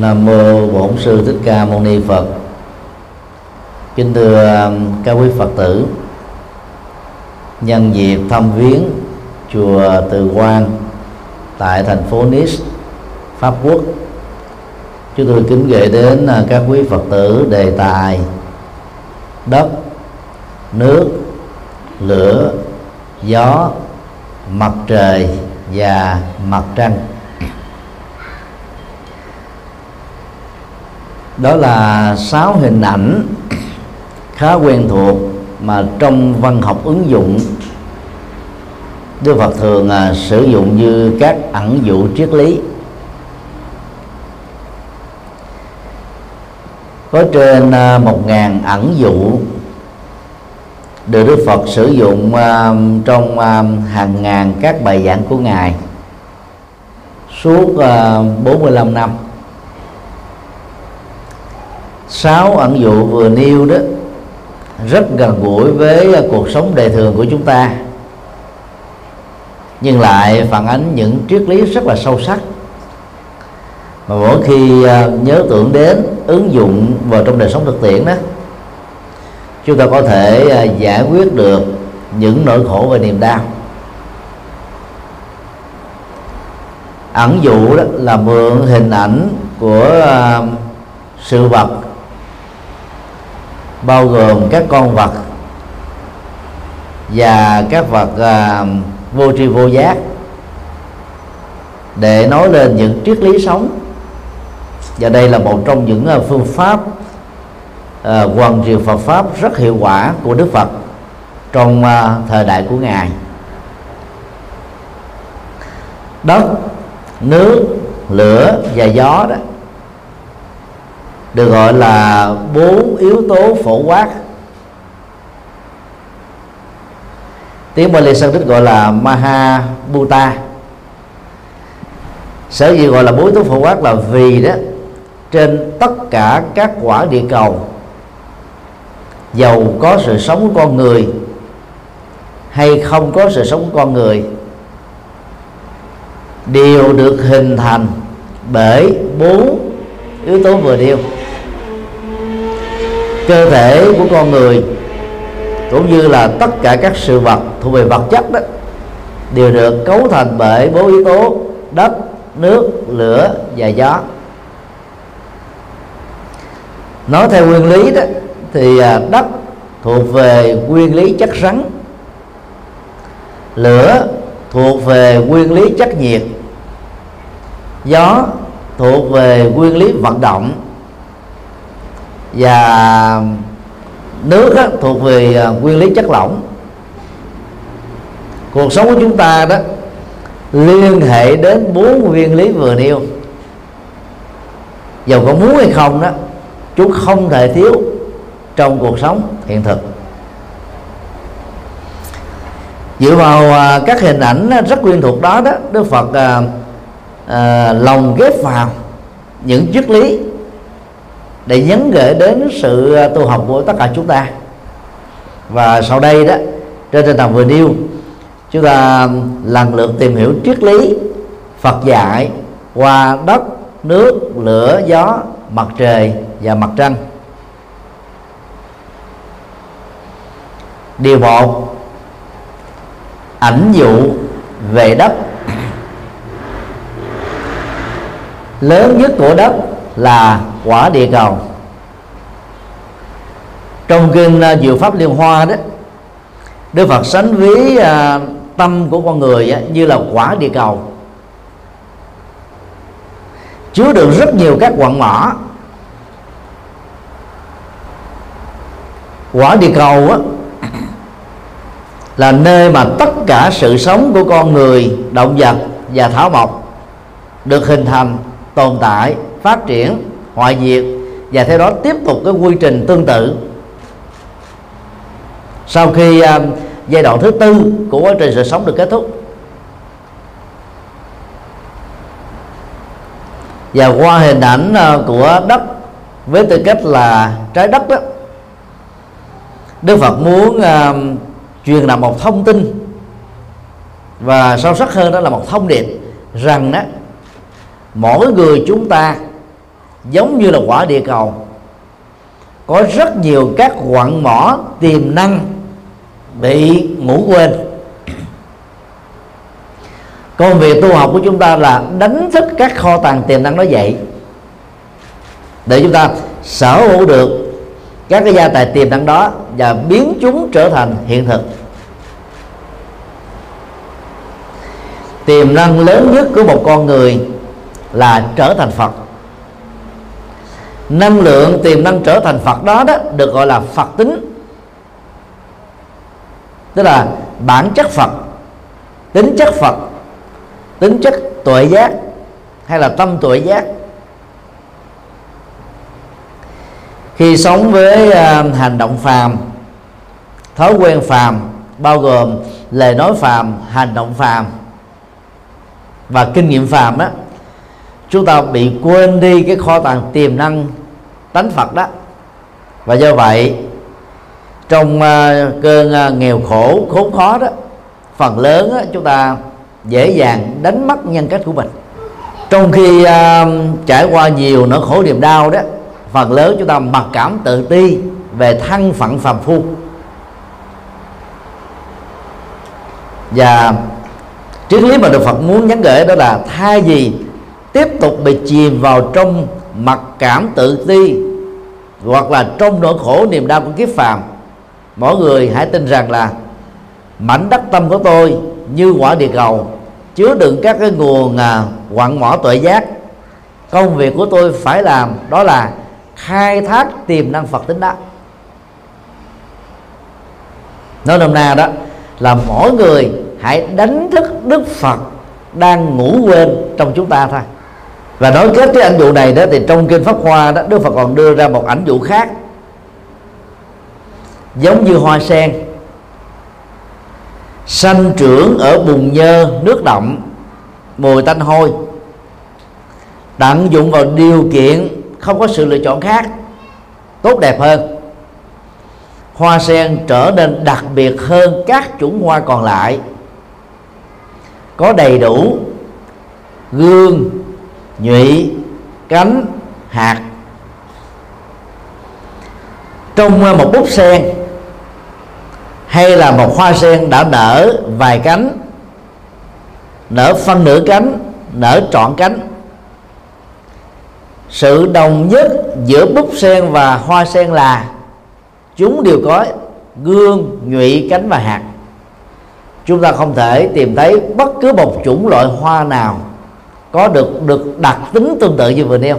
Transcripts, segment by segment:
Nam mô Bổn sư Thích Ca Mâu Ni Phật. Kính thưa um, các quý Phật tử. Nhân dịp thăm viếng chùa Từ Quan tại thành phố Nice, Pháp Quốc. Chúng tôi kính gửi đến à, các quý Phật tử đề tài đất, nước, lửa, gió, mặt trời và mặt trăng đó là sáu hình ảnh khá quen thuộc mà trong văn học ứng dụng Đức Phật thường à, sử dụng như các ẩn dụ triết lý. Có trên à, một ngàn ẩn dụ được Đức Phật sử dụng à, trong à, hàng ngàn các bài giảng của ngài suốt à, 45 năm sáu ẩn dụ vừa nêu đó, rất gần gũi với à, cuộc sống đời thường của chúng ta. Nhưng lại phản ánh những triết lý rất là sâu sắc. Mà mỗi khi à, nhớ tưởng đến ứng dụng vào trong đời sống thực tiễn đó, chúng ta có thể à, giải quyết được những nỗi khổ và niềm đau. Ẩn dụ đó là mượn hình ảnh của sự vật bao gồm các con vật và các vật à, vô tri vô giác để nói lên những triết lý sống. Và đây là một trong những à, phương pháp à, hoàn triều Phật pháp rất hiệu quả của Đức Phật trong à, thời đại của ngài. Đất nước lửa và gió đó được gọi là bốn yếu tố phổ quát. Tiếng Bali Sanskrit gọi là Mahabhuta. Sở dĩ gọi là bốn yếu tố phổ quát là vì đó, trên tất cả các quả địa cầu, giàu có sự sống của con người hay không có sự sống của con người, đều được hình thành bởi bốn yếu tố vừa nêu cơ thể của con người, cũng như là tất cả các sự vật thuộc về vật chất đó, đều được cấu thành bởi bốn yếu tố đất, nước, lửa và gió. Nói theo nguyên lý đó, thì à, đất thuộc về nguyên lý chất rắn, lửa thuộc về nguyên lý chất nhiệt, gió thuộc về nguyên lý vận động và nước đó, thuộc về à, nguyên lý chất lỏng. Cuộc sống của chúng ta đó liên hệ đến bốn nguyên lý vừa nêu. Dầu có muốn hay không đó chúng không thể thiếu trong cuộc sống hiện thực. Dựa vào à, các hình ảnh rất quen thuộc đó đó đức phật à, à, lồng ghép vào những triết lý để nhấn gửi đến sự à, tu học của tất cả chúng ta. Và sau đây đó, trên tinh thần vừa nêu, chúng ta lần lượt tìm hiểu triết lý Phật dạy qua đất, nước, lửa, gió, mặt trời và mặt trăng. Điều một, ảnh dụ về đất. Lớn nhất của đất là quả địa cầu. Trong kinh uh, diệu pháp liên hoa đó đức phật sánh ví uh, tâm của con người uh, như là quả địa cầu. Chứa được rất nhiều các quặng mỏ quả địa cầu á, là nơi mà tất cả sự sống của con người động vật và thảo mộc được hình thành tồn tại phát triển hoại diệt và theo đó tiếp tục cái quy trình tương tự. Sau khi uh, giai đoạn thứ tư của quá trình sự sống được kết thúc và qua hình ảnh uh, của đất với tư cách là trái đất đó Đức Phật muốn uh, truyền đạt một thông tin và sâu sắc hơn đó là một thông điệp rằng đó mỗi người chúng ta giống như là quả địa cầu. Có rất nhiều các quặng mỏ tiềm năng bị ngủ quên. Công việc tu học của chúng ta là đánh thức các kho tàng tiềm năng đó dậy. Để chúng ta sở hữu được các cái gia tài tiềm năng đó và biến chúng trở thành hiện thực. Tiềm năng lớn nhất của một con người là trở thành phật năng lượng tiềm năng trở thành phật đó đó được gọi là phật tính. Tức là bản chất phật tính chất phật tính chất tuệ giác hay là tâm tuệ giác. Khi sống với uh, hành động phàm thói quen phàm bao gồm lời nói phàm hành động phàm và kinh nghiệm phàm đó chúng ta bị quên đi cái kho tàng tiềm năng tánh phật đó. Và do vậy trong uh, cơn uh, nghèo khổ khốn khó đó phần lớn đó, chúng ta dễ dàng đánh mất nhân cách của mình. Trong khi uh, trải qua nhiều nỗi khổ niềm đau đó phần lớn chúng ta mặc cảm tự ti về thân phận phàm phu. Và triết lý mà Đức Phật muốn nhắn gửi đó là thay vì tiếp tục bị chìm vào trong mặc cảm tự ti hoặc là trong nỗi khổ niềm đau của kiếp phàm mỗi người hãy tin rằng là mảnh đất tâm của tôi như quả địa cầu chứa đựng các cái nguồn à, quặng mỏ tuệ giác. Công việc của tôi phải làm đó là khai thác tiềm năng phật tính đó. Nói nôm na đó là mỗi người hãy đánh thức đức phật đang ngủ quên trong chúng ta thôi và nói kết cái ảnh dụ này đó, thì trong kinh pháp hoa đó, đức phật còn đưa ra một ảnh dụ khác. Giống như hoa sen. Sanh trưởng ở bùn nhơ, nước động mùi tanh hôi. Tận dụng vào điều kiện không có sự lựa chọn khác, tốt đẹp hơn. Hoa sen trở nên đặc biệt hơn các chủng hoa còn lại. Có đầy đủ gương nhụy, cánh, hạt. Trong một bút sen hay là một hoa sen đã nở vài cánh, nở phân nửa cánh, nở trọn cánh. Sự đồng nhất giữa bút sen và hoa sen là chúng đều có gương, nhụy, cánh và hạt. Chúng ta không thể tìm thấy bất cứ một chủng loại hoa nào có được được đặc tính tương tự như vừa nêu.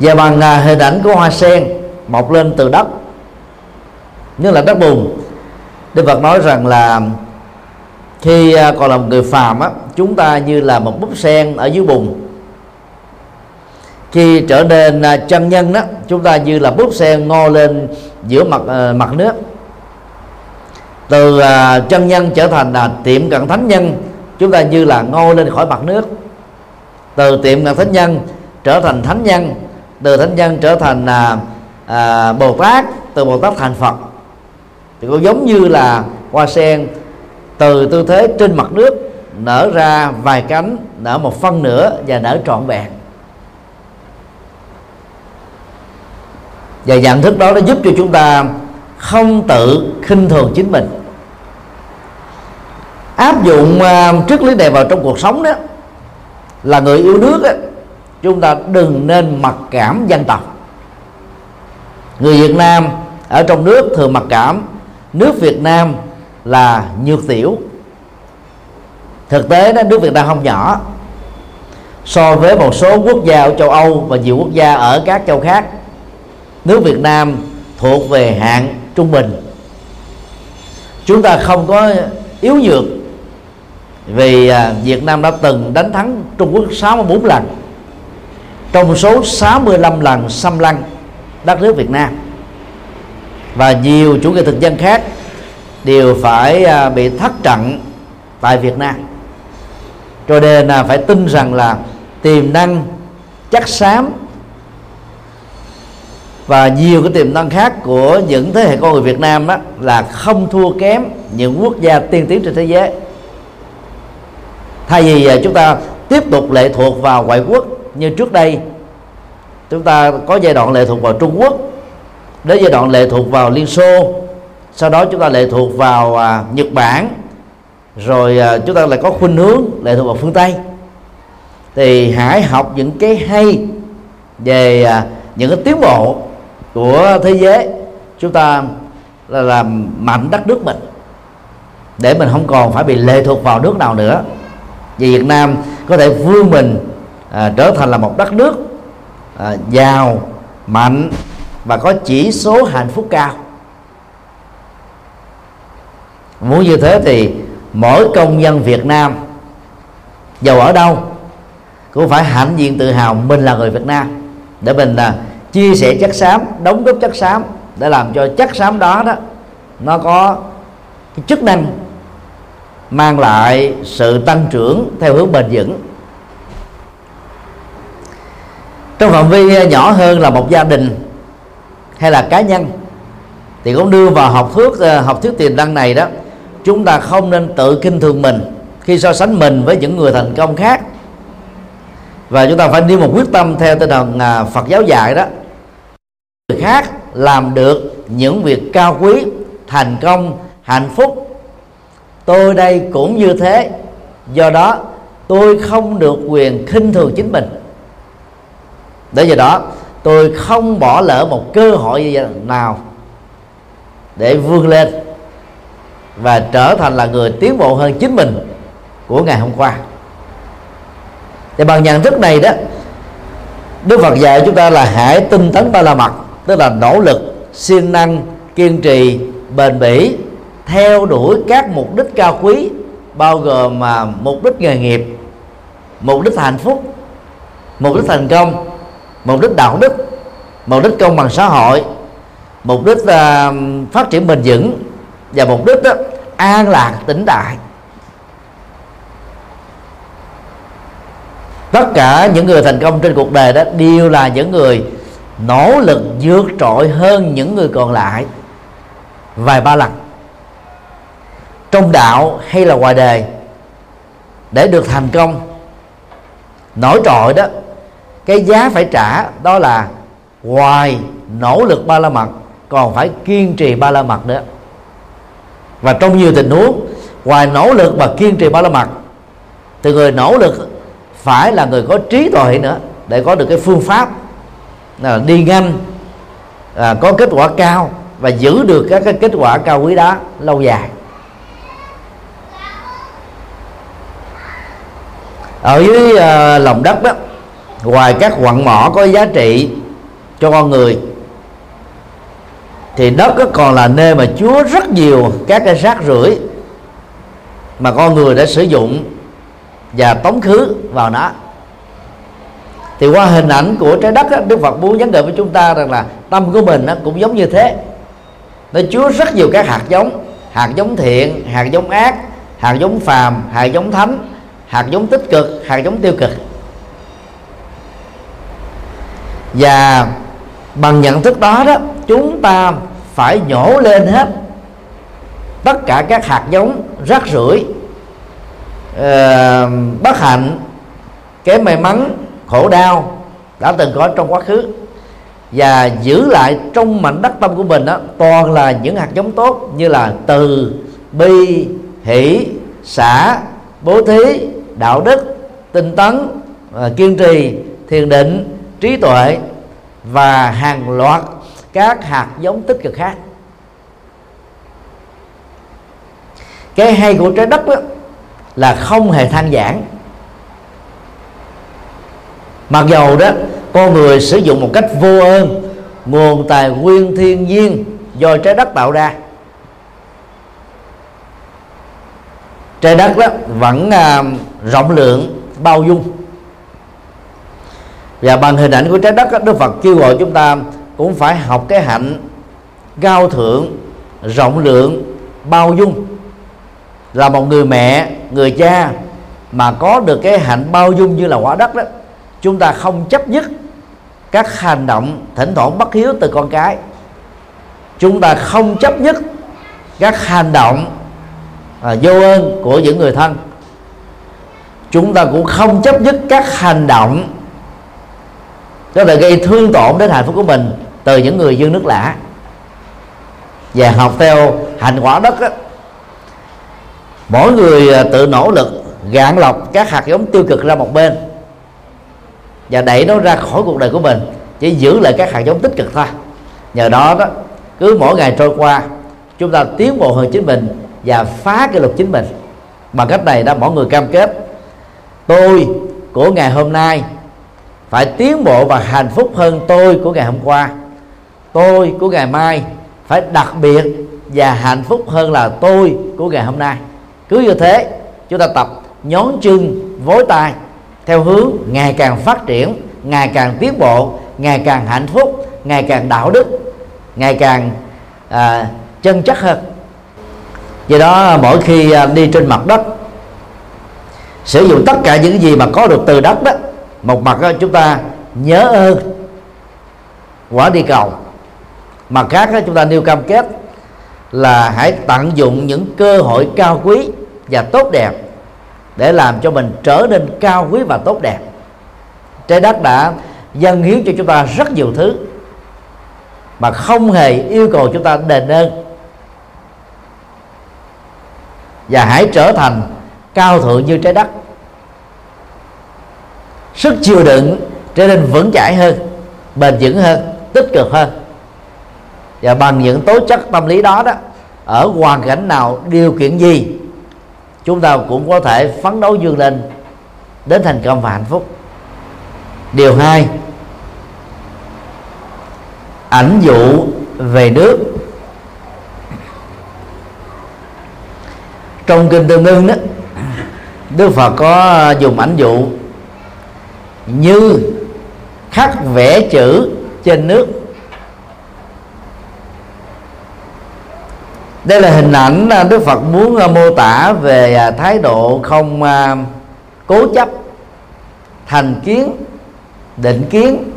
Và bằng à, hình ảnh của hoa sen mọc lên từ đất như là đất bùn Đức Phật nói rằng là khi à, còn là một người phàm á chúng ta như là một búp sen ở dưới bùn. Khi trở nên à, chân nhân đó chúng ta như là búp sen ngô lên giữa mặt à, mặt nước. Từ à, chân nhân trở thành là tiệm cận thánh nhân chúng ta như là ngô lên khỏi mặt nước. Từ tiệm ngàn thánh nhân trở thành thánh nhân từ thánh nhân trở thành à, à, bồ tát từ bồ tát thành phật. Thì cũng giống như là hoa sen từ tư thế trên mặt nước nở ra vài cánh nở một phân nửa và nở trọn vẹn. Và nhận thức đó nó giúp cho chúng ta không tự khinh thường chính mình áp dụng à, triết lý này vào trong cuộc sống đó là người yêu nước đó, chúng ta đừng nên mặc cảm dân tộc. Người Việt Nam ở trong nước thường mặc cảm nước Việt Nam là nhược tiểu. Thực tế đó nước Việt Nam không nhỏ. So với một số quốc gia ở châu Âu và nhiều quốc gia ở các châu khác nước Việt Nam thuộc về hạng trung bình. Chúng ta không có yếu nhược vì à, Việt Nam đã từng đánh thắng Trung Quốc 64 lần, trong số 65 lần xâm lăng đất nước Việt Nam. Và nhiều chủ nghĩa thực dân khác đều phải à, bị thất trận tại Việt Nam. Cho nên là phải tin rằng là tiềm năng chắc xám và nhiều cái tiềm năng khác của những thế hệ con người Việt Nam đó là không thua kém những quốc gia tiên tiến trên thế giới thay vì à, chúng ta tiếp tục lệ thuộc vào ngoại quốc như trước đây chúng ta có giai đoạn lệ thuộc vào Trung Quốc đến giai đoạn lệ thuộc vào Liên Xô sau đó chúng ta lệ thuộc vào à, Nhật Bản rồi à, chúng ta lại có khuynh hướng lệ thuộc vào phương Tây. Thì hãy học những cái hay về à, những cái tiến bộ của thế giới. Chúng ta là làm mạnh đất nước mình để mình không còn phải bị lệ thuộc vào nước nào nữa và Việt Nam có thể vươn mình à, trở thành là một đất nước à, giàu mạnh và có chỉ số hạnh phúc cao. Muốn như thế thì mỗi công dân Việt Nam giàu ở đâu cũng phải hãnh diện tự hào mình là người Việt Nam. Để mình là chia sẻ chất xám đóng góp chất xám để làm cho chất xám đó đó nó có cái chức năng mang lại sự tăng trưởng theo hướng bền vững. Trong phạm vi nhỏ hơn là một gia đình hay là cá nhân, thì cũng đưa vào học thuyết ờ, học thuyết tiền đăng này đó, chúng ta không nên tự kinh thường mình khi so sánh mình với những người thành công khác. Và chúng ta phải đi một quyết tâm theo tinh thần à, Phật giáo dạy đó. Người khác làm được những việc cao quý, thành công, hạnh phúc tôi đây cũng như thế. Do đó, tôi không được quyền khinh thường chính mình. Để do đó, tôi không bỏ lỡ một cơ hội nào để vươn lên và trở thành là người tiến bộ hơn chính mình của ngày hôm qua. Thì bằng nhận thức này đó, Đức Phật dạy chúng ta là hãy tinh tấn ba la mật, tức là nỗ lực, siêng năng, kiên trì, bền bỉ theo đuổi các mục đích cao quý bao gồm mà mục đích nghề nghiệp mục đích hạnh phúc mục đích thành công mục đích đạo đức mục đích công bằng xã hội mục đích uh, phát triển bền vững và mục đích uh, an lạc tĩnh đại. Tất cả những người thành công trên cuộc đời đó đều là những người nỗ lực vượt trội hơn những người còn lại vài ba lần trong đạo hay là ngoài đời. Để được thành công nổi trội đó cái giá phải trả đó là ngoài nỗ lực ba la mật còn phải kiên trì ba la mật nữa. Và trong nhiều tình huống ngoài nỗ lực và kiên trì ba la mật thì người nỗ lực phải là người có trí tuệ nữa để có được cái phương pháp là đi nhanh à, có kết quả cao và giữ được các cái kết quả cao quý đó lâu dài. Ở dưới uh, lòng đất đó ngoài các quặng mỏ có giá trị cho con người thì đất đó còn là nơi mà chứa rất nhiều các cái rác rưởi mà con người đã sử dụng và tống khứ vào nó. Thì qua hình ảnh của trái đất đó, Đức Phật muốn nhắn gửi với chúng ta rằng là tâm của mình nó cũng giống như thế. Nó chứa rất nhiều các hạt giống hạt giống thiện hạt giống ác hạt giống phàm hạt giống thánh hạt giống tích cực hạt giống tiêu cực. Và bằng nhận thức đó đó chúng ta phải nhổ lên hết tất cả các hạt giống rác rưởi uh, bất hạnh kém may mắn khổ đau đã từng có trong quá khứ. Và giữ lại trong mảnh đất tâm của mình đó toàn là những hạt giống tốt như là từ bi hỷ xã bố thí đạo đức, tinh tấn à, kiên trì, thiền định, trí tuệ và hàng loạt các hạt giống tích cực khác. Cái hay của trái đất đó là không hề than giảng. Mặc dầu đó, con người sử dụng một cách vô ơn, nguồn tài nguyên thiên nhiên do trái đất tạo ra. Trái đất đó vẫn à, rộng lượng bao dung. Và bằng hình ảnh của trái đất Đức Phật kêu gọi chúng ta cũng phải học cái hạnh cao thượng rộng lượng bao dung. Là một người mẹ người cha mà có được cái hạnh bao dung như là quả đất đó chúng ta không chấp nhất các hành động thỉnh thoảng bất hiếu từ con cái. Chúng ta không chấp nhất các hành động à, vô ơn của những người thân chúng ta cũng không chấp nhất các hành động có thể gây thương tổn đến hạnh phúc của mình từ những người dân nước lạ và học theo hành quả đất đó, mỗi người à, tự nỗ lực gạn lọc các hạt giống tiêu cực ra một bên và đẩy nó ra khỏi cuộc đời của mình chỉ giữ lại các hạt giống tích cực thôi. Nhờ đó đó cứ mỗi ngày trôi qua chúng ta tiến bộ hơn chính mình và phá cái luật chính mình. Bằng cách này đã mỗi người cam kết tôi của ngày hôm nay phải tiến bộ và hạnh phúc hơn tôi của ngày hôm qua. Tôi của ngày mai phải đặc biệt và hạnh phúc hơn là tôi của ngày hôm nay. Cứ như thế chúng ta tập nhón chân vối tay theo hướng ngày càng phát triển ngày càng tiến bộ ngày càng hạnh phúc ngày càng đạo đức ngày càng à, chân chất hơn. Do đó mỗi khi à, đi trên mặt đất sử dụng tất cả những gì mà có được từ đất đó một mặt đó, chúng ta nhớ ơn quả đi cầu. Mặt khác đó, chúng ta nêu cam kết là hãy tận dụng những cơ hội cao quý và tốt đẹp để làm cho mình trở nên cao quý và tốt đẹp. Trái đất đã dâng hiến cho chúng ta rất nhiều thứ mà không hề yêu cầu chúng ta đền ơn. Và hãy trở thành cao thượng như trái đất. Sức chịu đựng trở nên vững chãi hơn, bền vững hơn, tích cực hơn. Và bằng những tố chất tâm lý đó đó, ở hoàn cảnh nào, điều kiện gì, chúng ta cũng có thể phấn đấu vươn lên, đến thành công và hạnh phúc. Điều hai, ảnh dụ về nước. Trong kinh tương ưng đó đức phật có dùng ảnh dụ như khắc vẽ chữ trên nước. Đây là hình ảnh à, đức phật muốn à, mô tả về à, thái độ không cố chấp, thành kiến, định kiến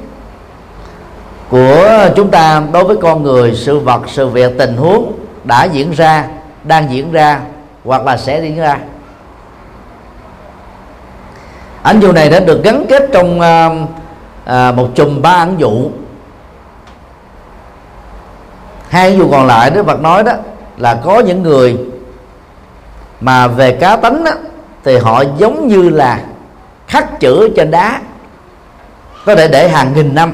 của chúng ta đối với con người, sự vật, sự việc, tình huống đã diễn ra, đang diễn ra hoặc là sẽ diễn ra ảnh dụ này đã được gắn kết trong à, à, một chùm ba ảnh dụ hai ảnh dụ còn lại Đức Phật nói đó là có những người mà về cá tánh đó, thì họ giống như là khắc chữ trên đá có thể để hàng nghìn năm.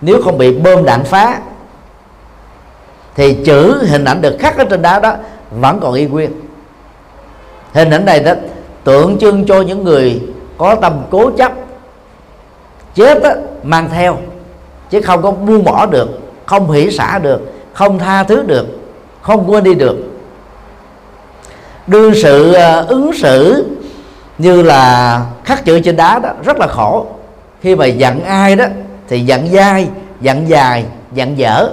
Nếu không bị bơm đạn phá thì chữ hình ảnh được khắc ở trên đá đó vẫn còn y nguyên. Hình ảnh này đó tượng trưng cho những người có tâm cố chấp chết á, mang theo chứ không có buông bỏ được không hỷ xả được không tha thứ được không quên đi được. Đương sự ờ, ứng xử như là khắc chữ trên đá đó rất là khổ. Khi mà giận ai đó thì giận dai giận dài giận dở.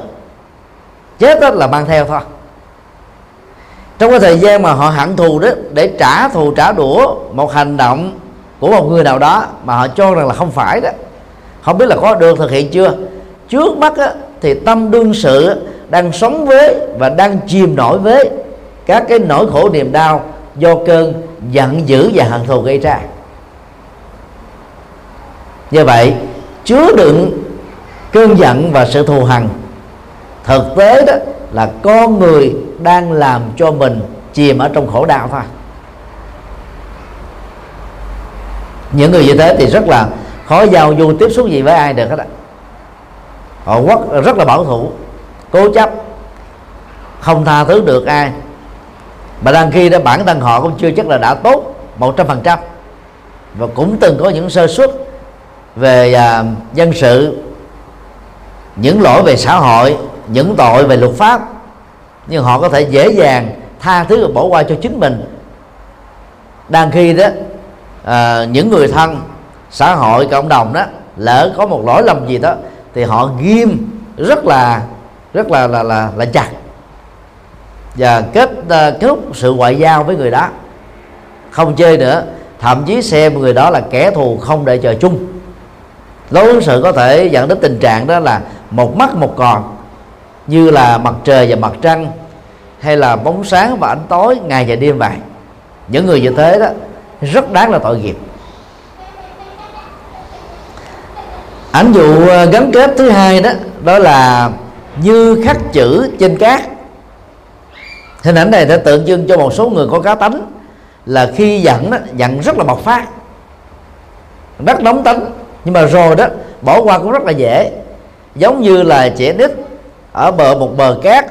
Chết đó là mang theo thôi. Trong cái thời gian mà họ hận thù đó để trả thù trả đũa một hành động của một người nào đó mà họ cho rằng là không phải đó. Không biết là có được thực hiện chưa? Trước mắt á, thì tâm đương sự đang sống với và đang chìm nổi với các cái nỗi khổ niềm đau do cơn giận dữ và hận thù gây ra. Như vậy chứa đựng cơn giận và sự thù hằn thực tế đó là con người đang làm cho mình chìm ở trong khổ đau thôi. Những người như thế thì rất là khó giao du tiếp xúc gì với ai được hết ạ, họ rất, rất là bảo thủ cố chấp không tha thứ được ai. Mà đăng khi đó bản thân họ cũng chưa chắc là đã tốt một trăm phần trăm. Và cũng từng có những sơ suất về à, dân sự những lỗi về xã hội những tội về luật pháp. Nhưng họ có thể dễ dàng tha thứ và bỏ qua cho chính mình. Đang khi đó à, những người thân xã hội cộng đồng đó lỡ có một lỗi lầm gì đó thì họ ghim rất là rất là là là, là chặt. Và kết uh, kết thúc sự ngoại giao với người đó. Không chơi nữa thậm chí xem người đó là kẻ thù không để chờ chung. Đối ứng sự có thể dẫn đến tình trạng đó là một mắt một còn như là mặt trời và mặt trăng hay là bóng sáng và ánh tối ngày và đêm vậy. Những người như thế đó rất đáng là tội nghiệp. Ảnh dụ ờ, gắn kết thứ hai đó đó là như khắc chữ trên cát. Hình ảnh này đã tượng trưng cho một số người có cá tánh là khi giận đó, giận rất là bộc phát rất nóng tính. Nhưng mà rồi đó bỏ qua cũng rất là dễ. Giống như là trẻ nít ở bờ một bờ cát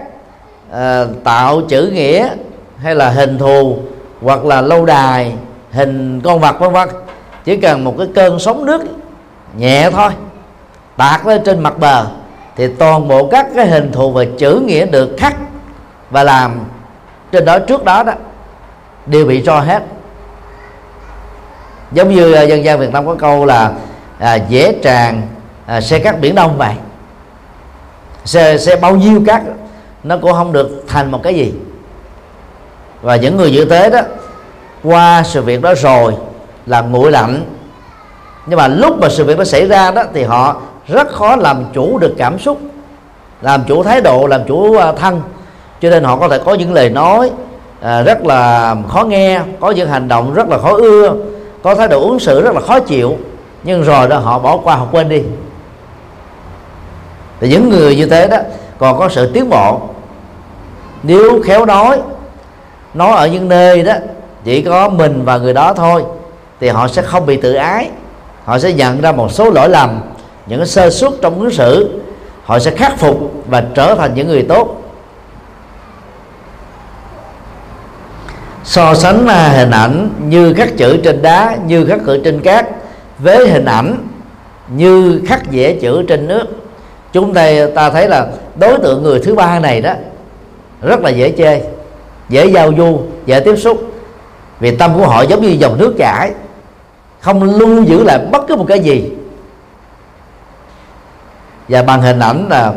à, tạo chữ nghĩa hay là hình thù hoặc là lâu đài hình con vật vân vân. Chỉ cần một cái cơn sóng nước nhẹ thôi tạt lên trên mặt bờ thì toàn bộ các cái hình thù và chữ nghĩa được khắc và làm trên đó trước đó đó đều bị cho hết. Giống như à, dân gian Việt Nam có câu là à, dễ tràn à, xe cát biển đông vậy. Xe, xe bao nhiêu cát nó cũng không được thành một cái gì. Và những người như thế đó qua sự việc đó rồi là nguội lạnh. Nhưng mà lúc mà sự việc nó xảy ra đó thì họ rất khó làm chủ được cảm xúc làm chủ thái độ làm chủ à, thân. Cho nên họ có thể có những lời nói à, rất là khó nghe có những hành động rất là khó ưa có thái độ ứng xử rất là khó chịu. Nhưng rồi đó họ bỏ qua họ quên đi. Thì những người như thế đó còn có sự tiến bộ. Nếu khéo nói nói ở những nơi đó chỉ có mình và người đó thôi, thì họ sẽ không bị tự ái. Họ sẽ nhận ra một số lỗi lầm, những sơ suất trong ứng xử. Họ sẽ khắc phục và trở thành những người tốt. So sánh hình ảnh như khắc chữ trên đá, như khắc chữ trên cát, với hình ảnh như khắc vẽ chữ trên nước. Chúng ta ta thấy là đối tượng người thứ ba này đó, rất là dễ chơi dễ giao du, dễ tiếp xúc vì tâm của họ giống như dòng nước chảy. Không lưu giữ lại bất cứ một cái gì. Và bằng hình ảnh là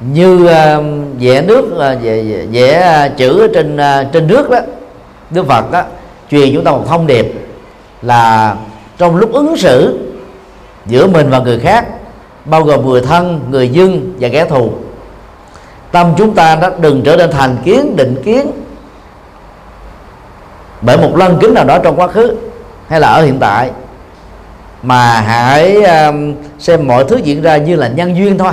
như um, vẽ nước uh, vẽ, vẽ uh, chữ trên uh, trên nước đó Đức Phật đó truyền chúng ta một thông điệp là trong lúc ứng xử giữa mình và người khác bao gồm người thân người dân và kẻ thù tâm chúng ta đó đừng trở nên thành kiến định kiến bởi một lăng kính nào đó trong quá khứ hay là ở hiện tại mà hãy um, xem mọi thứ diễn ra như là nhân duyên thôi.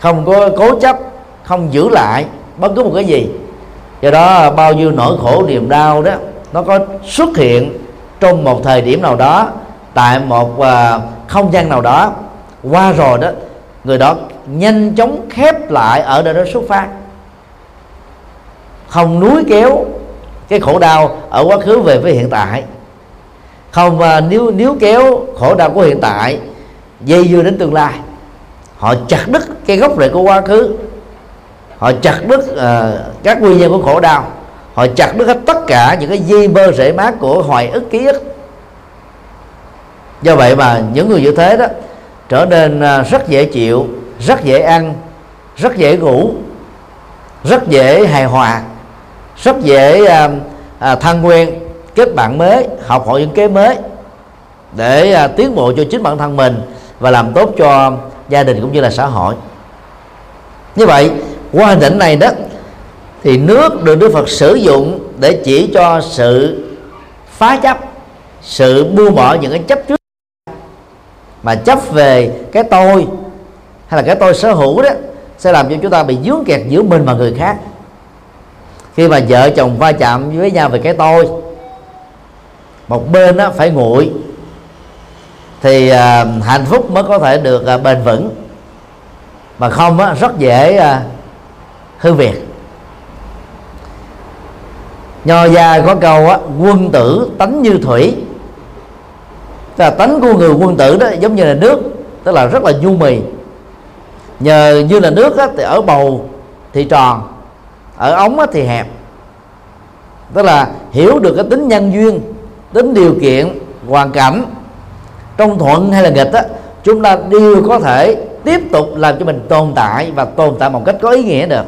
Không có cố chấp không giữ lại bất cứ một cái gì. Do đó bao nhiêu nỗi khổ niềm đau đó nó có xuất hiện trong một thời điểm nào đó tại một uh, không gian nào đó. Qua rồi đó người đó nhanh chóng khép lại ở nơi đó xuất phát. Không núi kéo cái khổ đau ở quá khứ về với hiện tại. Không uh, nếu nếu kéo khổ đau của hiện tại dây dưa đến tương lai họ chặt đứt cái gốc rễ của quá khứ họ chặt đứt uh, các nguyên nhân của khổ đau họ chặt đứt hết tất cả những cái dây bơ rễ mát của hoài ức ký ức. Do vậy mà những người như thế đó trở nên à, rất dễ chịu rất dễ ăn rất dễ ngủ rất dễ hài hòa rất dễ à, à, thân quen kết bạn mới học hỏi những kế mới để à, tiến bộ cho chính bản thân mình và làm tốt cho gia đình cũng như là xã hội. Như vậy qua hình ảnh này đó thì nước được Đức Phật sử dụng để chỉ cho sự phá chấp sự buông bỏ những cái chấp trước mà chấp về cái tôi hay là cái tôi sở hữu đó sẽ làm cho chúng ta bị dướng kẹt giữa mình và người khác khi mà vợ chồng va chạm với nhau về cái tôi một bên đó phải nguội thì à, hạnh phúc mới có thể được à, bền vững. Mà không á, rất dễ à, hư việc. nho gia có câu á quân tử tánh như thủy. Tức là tánh của người quân tử đó giống như là nước tức là rất là nhu mì. Nhờ như là nước á, thì ở bầu thì tròn ở ống thì hẹp. Tức là hiểu được cái tính nhân duyên, tính điều kiện, hoàn cảnh. Trong thuận hay là nghịch á, chúng ta đều có thể tiếp tục làm cho mình tồn tại và tồn tại một cách có ý nghĩa được.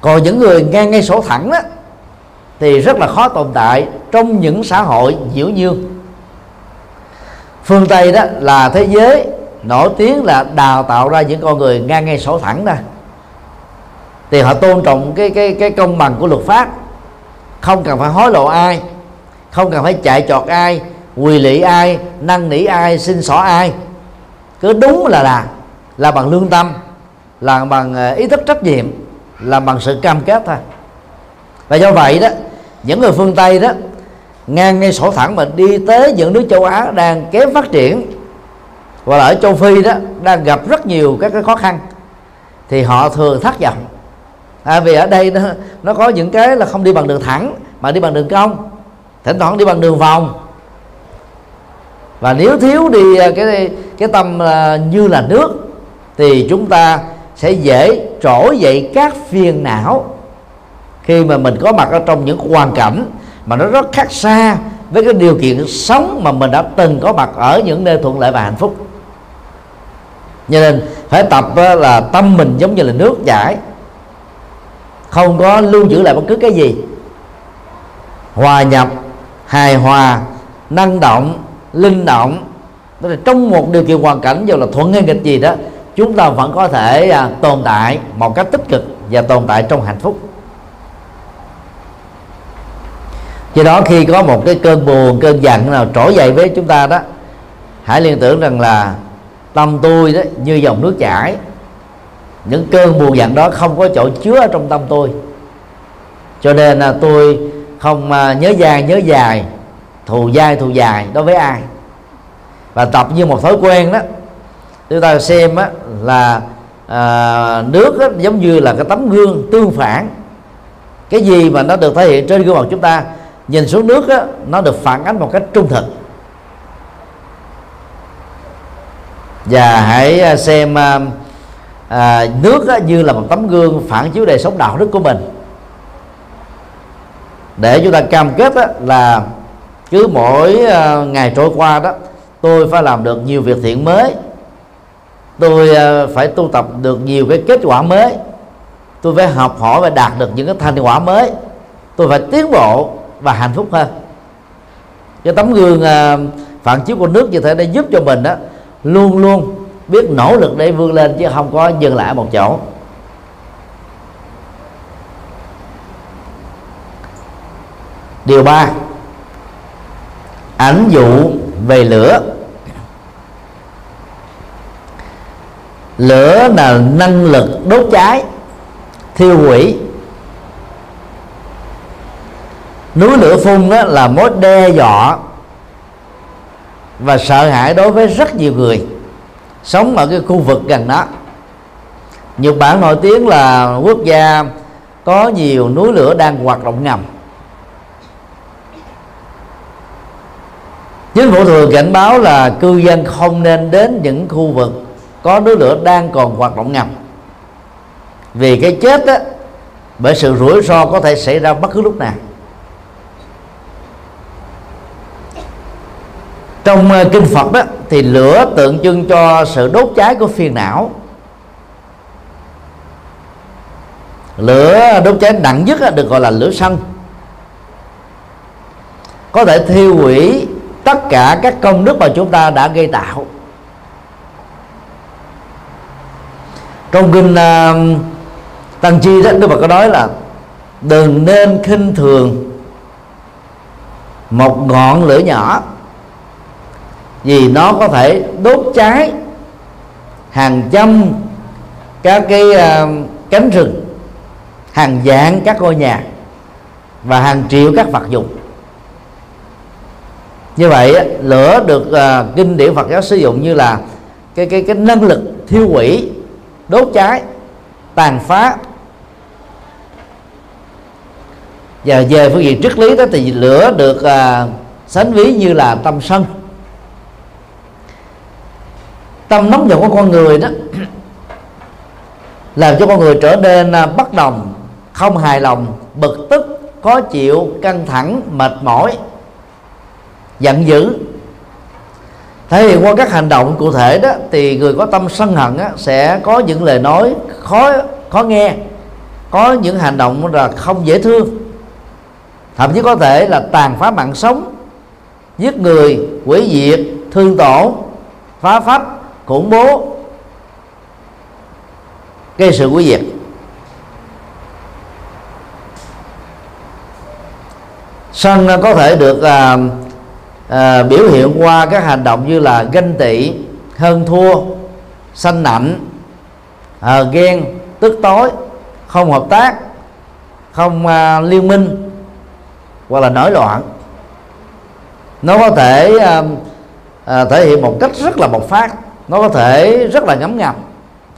Còn những người ngang ngay sổ thẳng đó thì rất là khó tồn tại trong những xã hội nhiễu nhương phương tây đó là thế giới nổi tiếng là đào tạo ra những con người ngang ngay sổ thẳng ra thì họ tôn trọng cái cái cái công bằng của luật pháp. Không cần phải hối lộ ai, không cần phải chạy chọt ai, quỳ lị ai, năn nỉ ai, xin xỏ ai. Cứ đúng là là là bằng lương tâm, là bằng ờ, ý thức trách nhiệm, là bằng sự cam kết thôi. Và do vậy đó, những người phương tây đó, ngang ngay sổ thẳng mà đi tới những nước châu á đang kém phát triển, hoặc là ở châu phi đó, đang gặp rất nhiều các cái khó khăn, thì họ thường thất vọng à, vì ở đây nó, nó có những cái là không đi bằng đường thẳng mà đi bằng đường cong. Thỉnh thoảng đi bằng đường vòng. Và nếu thiếu đi à, cái cái tâm à, như là nước thì chúng ta sẽ dễ trỗi dậy các phiền não. Khi mà mình có mặt ở trong những hoàn cảnh mà nó rất khác xa với cái điều kiện sống mà mình đã từng có mặt ở những nơi thuận lợi và hạnh phúc. Cho nên phải tập à, là tâm mình giống như là nước chảy không có lưu giữ lại bất cứ cái gì. Hòa nhập hài hòa năng động linh động. Tức là trong một điều kiện hoàn cảnh dù là thuận hay nghịch gì đó chúng ta vẫn có thể à, tồn tại một cách tích cực và tồn tại trong hạnh phúc. Do đó khi có một cái cơn buồn cơn giận nào trỗi dậy với chúng ta đó hãy liên tưởng rằng là tâm tôi đó như dòng nước chảy những cơn buồn giận đó không có chỗ chứa ở trong tâm tôi. Cho nên là tôi không à, nhớ dài nhớ dài thù dai thù dài đối với ai. Và tập như một thói quen đó chúng ta xem á, là à, nước á, giống như là cái tấm gương tương phản. Cái gì mà nó được thể hiện trên gương mặt chúng ta nhìn xuống nước á, nó được phản ánh một cách trung thực. Và hãy à, xem uh, à, nước á, như là một tấm gương phản chiếu đời sống đạo đức của mình. Để chúng ta cam kết á, là cứ mỗi à, ngày trôi qua đó tôi phải làm được nhiều việc thiện mới. Tôi à, phải tu tập được nhiều cái kết quả mới. Tôi phải học hỏi và đạt được những cái thành quả mới. Tôi phải tiến bộ và hạnh phúc hơn. Cái tấm gương à, phản chiếu của nước như thế để giúp cho mình đó luôn luôn biết nỗ lực để vươn lên chứ không có dừng lại một chỗ. Điều ba, ảnh dụ về lửa. Lửa là năng lực đốt cháy, thiêu hủy. Núi lửa phun đó là mối đe dọa và sợ hãi đối với rất nhiều người sống ở cái khu vực gần đó. Nhật Bản nổi tiếng là quốc gia có nhiều núi lửa đang hoạt động ngầm. Chính phủ thường cảnh báo là cư dân không nên đến những khu vực có núi lửa đang còn hoạt động ngầm. Vì cái chết á, bởi sự rủi ro có thể xảy ra bất cứ lúc nào. Trong ờ, kinh Phật đó thì lửa tượng trưng cho sự đốt cháy của phiền não. Lửa đốt cháy nặng nhất được gọi là lửa sân. Có thể thiêu hủy tất cả các công đức mà chúng ta đã gây tạo. Trong kinh uh, tăng chi đó đức phật có nói là đừng nên khinh thường một ngọn lửa nhỏ vì nó có thể đốt cháy hàng trăm các cái uh, cánh rừng hàng dạng các ngôi nhà và hàng triệu các vật dụng. Như vậy lửa được uh, kinh điển Phật giáo sử dụng như là cái cái cái năng lực thiêu hủy đốt cháy tàn phá. Và về phương diện triết lý đó thì lửa được uh, sánh ví như là tâm sân tâm nóng giận của con người đó làm cho con người trở nên à, bất đồng không hài lòng bực tức khó chịu căng thẳng mệt mỏi giận dữ. Thể hiện qua các hành động cụ thể đó thì người có tâm sân hận á, sẽ có những lời nói khó khó nghe có những hành động là không dễ thương. Thậm chí có thể là tàn phá mạng sống giết người quỷ diệt thương tổn phá phách khủng bố gây sự quý diệt sân có thể được à, à, biểu hiện qua các hành động như là ganh tị hơn thua sanh nạnh à, ghen tức tối không hợp tác không à, liên minh hoặc là nổi loạn. Nó có thể à, à, thể hiện một cách rất là bộc phát nó có thể rất là ngấm ngầm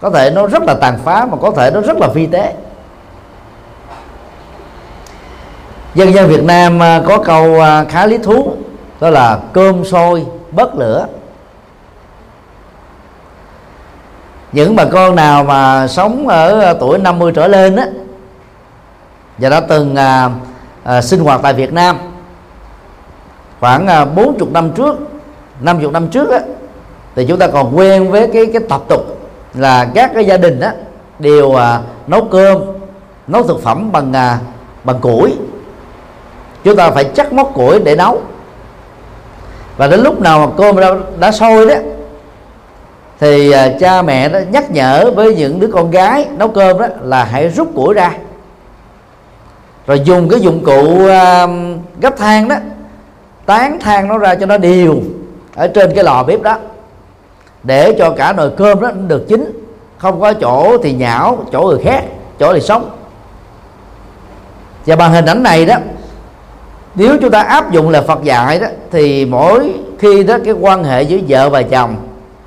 có thể nó rất là tàn phá mà có thể nó rất là phi tế. Dân dân Việt Nam à, có câu à, khá lý thú đó là cơm sôi bớt lửa. Những bà con nào mà sống ở à, tuổi 50 trở lên á và đã từng à, à, sinh hoạt tại Việt Nam khoảng à, 40 năm trước 50 năm trước á thì chúng ta còn quen với cái cái tập tục là các cái gia đình á đều à, nấu cơm nấu thực phẩm bằng à, bằng củi. Chúng ta phải chắc móc củi để nấu. Và đến lúc nào mà cơm đã, đã sôi đó thì à, cha mẹ đó nhắc nhở với những đứa con gái nấu cơm đó là hãy rút củi ra. Rồi dùng cái dụng cụ à, gấp than đó tán than nó ra cho nó đều ở trên cái lò bếp đó để cho cả nồi cơm đó được chín. Không có chỗ thì nhão, chỗ người khác, chỗ thì sống. Và bằng hình ảnh này đó, nếu chúng ta áp dụng là Phật dạy đó, thì mỗi khi đó cái quan hệ giữa vợ và chồng,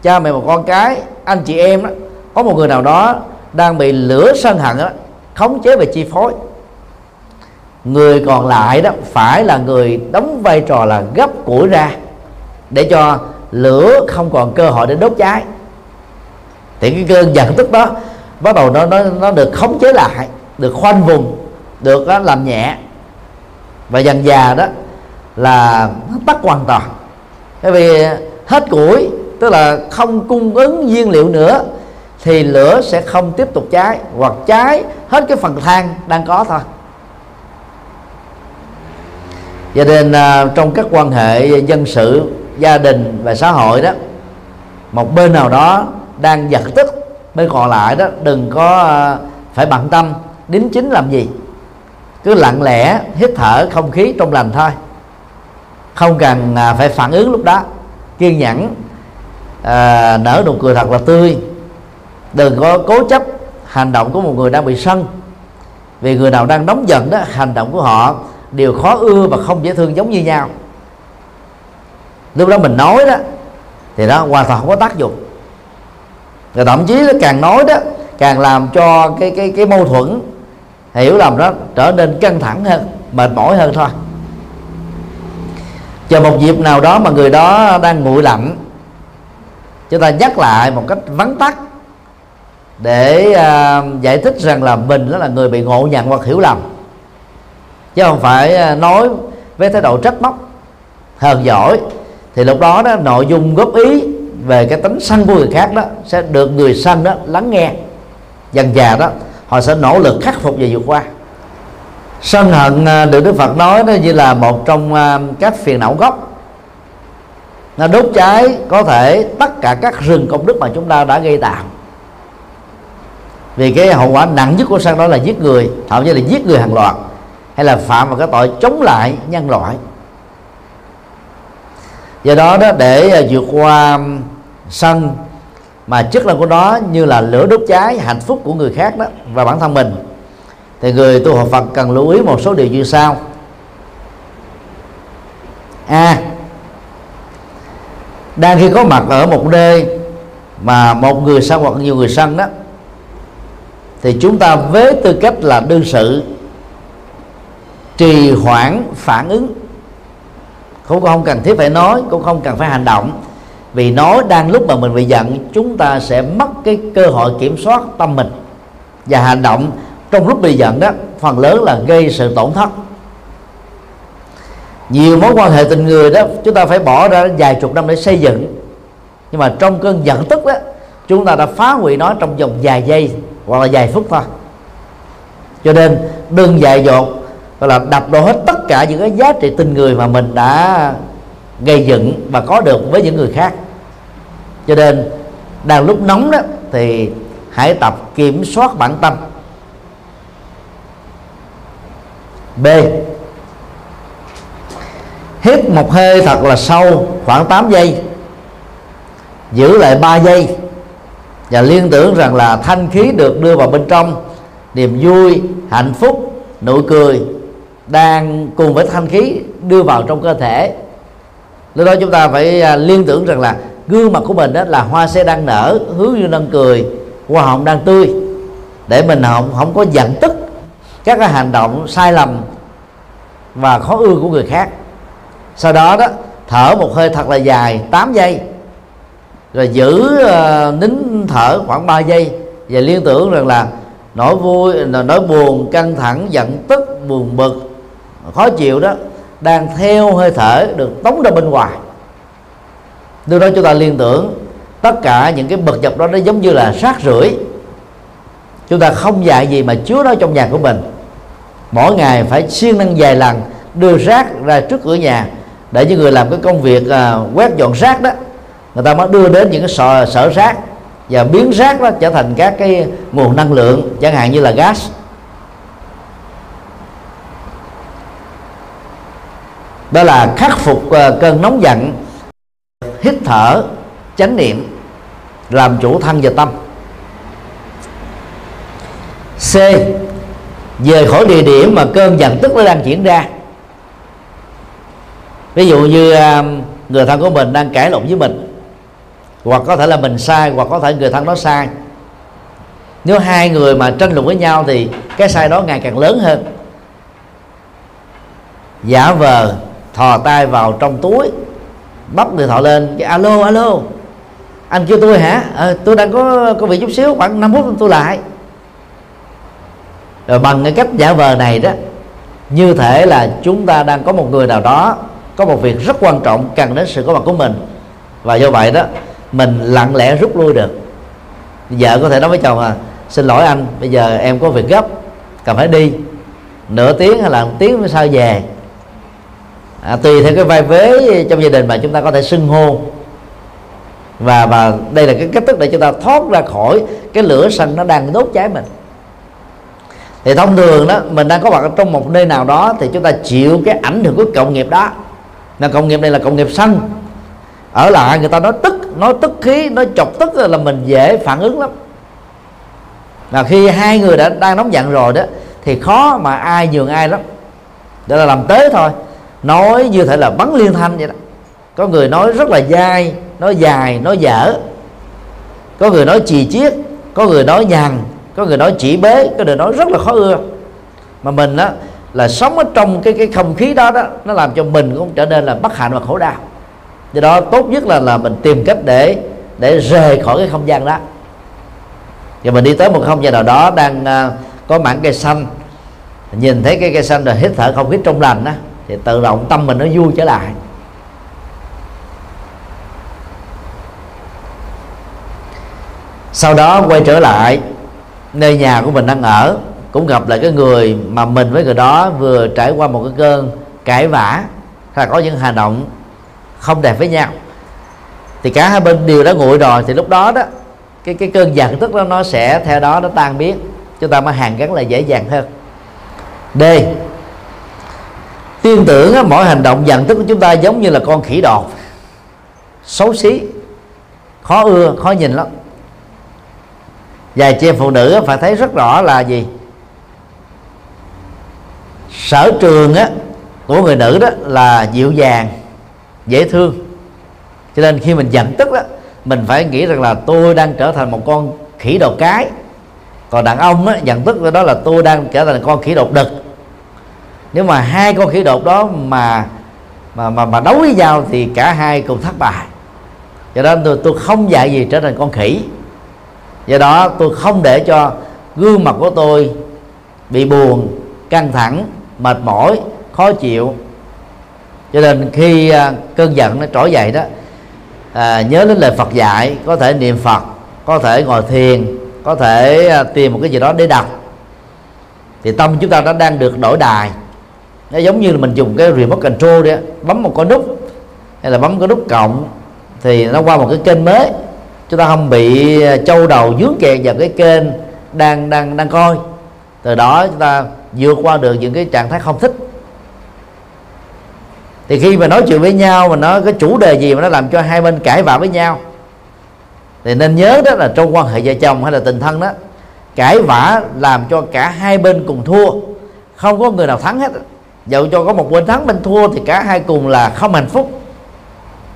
cha mẹ và con cái, anh chị em đó, có một người nào đó đang bị lửa sân hận đó, khống chế và chi phối. Người còn lại đó phải là người đóng vai trò là gấp củi ra để cho lửa không còn cơ hội để đốt cháy. Thì cái cơn giận tức đó bắt đầu nó nó nó được khống chế lại được khoanh vùng được đó, làm nhẹ. Và dần già đó là nó tắt hoàn toàn. Bởi vì hết củi tức là không cung ứng nhiên liệu nữa thì lửa sẽ không tiếp tục cháy hoặc cháy hết cái phần than đang có thôi. Cho nên à, trong các quan hệ dân sự gia đình và xã hội đó một bên nào đó đang giật tức bên còn lại đó đừng có ờ, phải bận tâm đính chính làm gì. Cứ lặng lẽ hít thở không khí trong lành thôi. Không cần à, phải phản ứng lúc đó. Kiên nhẫn à, nở nụ cười thật là tươi. Đừng có cố chấp hành động của một người đang bị sân. Vì người nào đang nóng giận đó hành động của họ đều khó ưa và không dễ thương giống như nhau lúc đó mình nói đó thì nó hoàn toàn không có tác dụng. Và thậm chí nó càng nói đó càng làm cho cái cái cái mâu thuẫn hiểu lầm đó trở nên căng thẳng hơn mệt mỏi hơn thôi. Chờ một dịp nào đó mà người đó đang nguội lạnh chúng ta nhắc lại một cách vắn tắt để à, giải thích rằng là mình đó là người bị ngộ nhận hoặc hiểu lầm. Chứ không phải à, nói với thái độ trách móc hờn giỏi thì lúc đó đó, nội dung góp ý về cái tính sân của người khác đó sẽ được người sân đó lắng nghe. Dần già đó, họ sẽ nỗ lực khắc phục và vượt qua. Sân hận à, được đức phật nói đó như là một trong à, các phiền não gốc. Nó đốt cháy có thể tất cả các rừng công đức mà chúng ta đã gây tạo vì cái hậu quả nặng nhất của sân đó là giết người, thậm chí là giết người hàng loạt, hay là phạm vào cái tội chống lại nhân loại do đó đó để à, vượt qua sân mà chức năng của nó như là lửa đốt cháy hạnh phúc của người khác đó và bản thân mình thì người tu học Phật cần lưu ý một số điều như sau. A à, đang khi có mặt ở một nơi mà một người sân hoặc nhiều người sân đó thì chúng ta với tư cách là đương sự trì hoãn phản ứng cũng không cần thiết phải nói, cũng không cần phải hành động. Vì nói đang lúc mà mình bị giận, chúng ta sẽ mất cái cơ hội kiểm soát tâm mình. Và hành động trong lúc bị giận đó, phần lớn là gây sự tổn thất. Nhiều mối quan hệ tình người đó, chúng ta phải bỏ ra vài chục năm để xây dựng. Nhưng mà trong cơn giận tức đó, chúng ta đã phá hủy nó trong vòng vài giây hoặc là vài phút thôi. Cho nên, đừng dại dột gọi là đập đổ hết tất cả những cái giá trị tình người mà mình đã gây dựng và có được với những người khác. Cho nên, đang lúc nóng đó, thì hãy tập kiểm soát bản tâm. B. Hít một hơi thật là sâu khoảng 8 giây. Giữ lại 3 giây. Và liên tưởng rằng là thanh khí được đưa vào bên trong. Niềm vui, hạnh phúc, nụ cười đang cùng với thanh khí đưa vào trong cơ thể. Lúc đó chúng ta phải à, liên tưởng rằng là gương mặt của mình đó là hoa sen đang nở hướng dương đang cười hoa hồng đang tươi. Để mình không không có giận tức các cái hành động sai lầm và khó ưa của người khác. Sau đó đó thở một hơi thật là dài 8 giây rồi giữ uh, nín thở khoảng 3 giây và liên tưởng rằng là nỗi vui nỗi buồn căng thẳng giận tức buồn bực khó chịu đó đang theo hơi thở được tống ra bên ngoài. Từ đó chúng ta liên tưởng tất cả những cái bực dập đó nó giống như là rác rưởi. Chúng ta không dạy gì mà chứa nó trong nhà của mình. Mỗi ngày phải siêng năng vài lần đưa rác ra trước cửa nhà để những người làm cái công việc à, quét dọn rác đó người ta mới đưa đến những cái sở, sở rác và biến rác đó trở thành các cái nguồn năng lượng chẳng hạn như là gas. Đó là khắc phục ờ, cơn nóng giận, hít thở, chánh niệm, làm chủ thân và tâm. C. Về khỏi địa điểm mà cơn giận tức nó đang diễn ra. Ví dụ như ờ, người thân của mình đang cãi lộn với mình, hoặc có thể là mình sai, hoặc có thể người thân đó sai. Nếu hai người mà tranh luận với nhau thì cái sai đó ngày càng lớn hơn. Giả vờ thò tay vào trong túi bắp điện thoại lên cái alo alo. Anh kêu tôi hả? À, tôi đang có có việc chút xíu khoảng 5 phút tôi lại. Rồi bằng cái cách giả vờ này đó như thể là chúng ta đang có một người nào đó có một việc rất quan trọng cần đến sự có mặt của mình. Và do vậy đó mình lặng lẽ rút lui được. Vợ có thể nói với chồng à xin lỗi anh bây giờ em có việc gấp cần phải đi. Nửa tiếng hay là một tiếng mới về à, tùy theo cái vai vế trong gia đình mà chúng ta có thể xưng hô. Và và đây là cái cách thức để chúng ta thoát ra khỏi cái lửa sân nó đang đốt cháy mình. Thì thông thường đó mình đang có mặt trong một nơi nào đó thì chúng ta chịu cái ảnh hưởng của cộng nghiệp đó. Là cộng nghiệp này là cộng nghiệp sân ở lại người ta nói tức nói tức khí nói chọc tức là mình dễ phản ứng lắm. Là khi hai người đã đang nóng giận rồi đó thì khó mà ai nhường ai lắm. Đó là làm tế thôi nói như thể là bắn liên thanh vậy đó. Có người nói rất là dai nói dài nói dở. Có người nói chì chiết có người nói nhàn có người nói chỉ bế có người nói rất là khó ưa. Mà mình á là sống ở trong cái cái không khí đó đó nó làm cho mình cũng trở nên là bất hạnh và khổ đau. Do đó tốt nhất là là mình tìm cách để để rời khỏi cái không gian đó. Và mình đi tới một không gian nào đó đang uh, có mảng cây xanh. Nhìn thấy cái cây xanh rồi hít thở không khí trong lành đó thì tự động tâm mình nó vui trở lại. Sau đó quay trở lại, nơi nhà của mình đang ở, cũng gặp lại cái người mà mình với người đó vừa trải qua một cái cơn cãi vã hay là có những hành động không đẹp với nhau. Thì cả hai bên đều đã nguội rồi, thì lúc đó đó, cái cái cơn giận tức đó nó sẽ theo đó nó tan biến, chúng ta mới hàn gắn lại dễ dàng hơn. D tin tưởng á, mỗi hành động giận tức của chúng ta giống như là con khỉ đọt. Xấu xí khó ưa khó nhìn lắm. Và chị em phụ nữ phải thấy rất rõ là gì? Sở trường á của người nữ đó là dịu dàng dễ thương. Cho nên khi mình giận tức đó mình phải nghĩ rằng là tôi đang trở thành một con khỉ đột cái. Còn đàn ông á, giận tức đó là tôi đang trở thành con khỉ đột đực nếu mà hai con khỉ đột đó mà mà mà mà đấu với nhau thì cả hai cùng thất bại. Do đó tôi, tôi không dạy gì trở thành con khỉ. Do đó tôi không để cho gương mặt của tôi bị buồn căng thẳng mệt mỏi khó chịu. Cho nên khi à, cơn giận nó trỗi dậy đó à, nhớ đến lời Phật dạy có thể niệm Phật có thể ngồi thiền có thể à, tìm một cái gì đó để đọc thì tâm chúng ta đã đang được đổi đài nó giống như là mình dùng cái remote control đấy bấm một cái nút hay là bấm cái nút cộng thì nó qua một cái kênh mới. Chúng ta không bị à, châu đầu dướng kẹt vào cái kênh đang đang đang coi. Từ đó chúng ta vượt qua được những cái trạng thái không thích. Thì khi mà nói chuyện với nhau mà nó cái chủ đề gì mà nó làm cho hai bên cãi vã với nhau, thì nên nhớ đó là trong quan hệ vợ chồng hay là tình thân đó, cãi vã làm cho cả hai bên cùng thua. Không có người nào thắng hết dẫu cho có một bên thắng bên thua thì cả hai cùng là không hạnh phúc.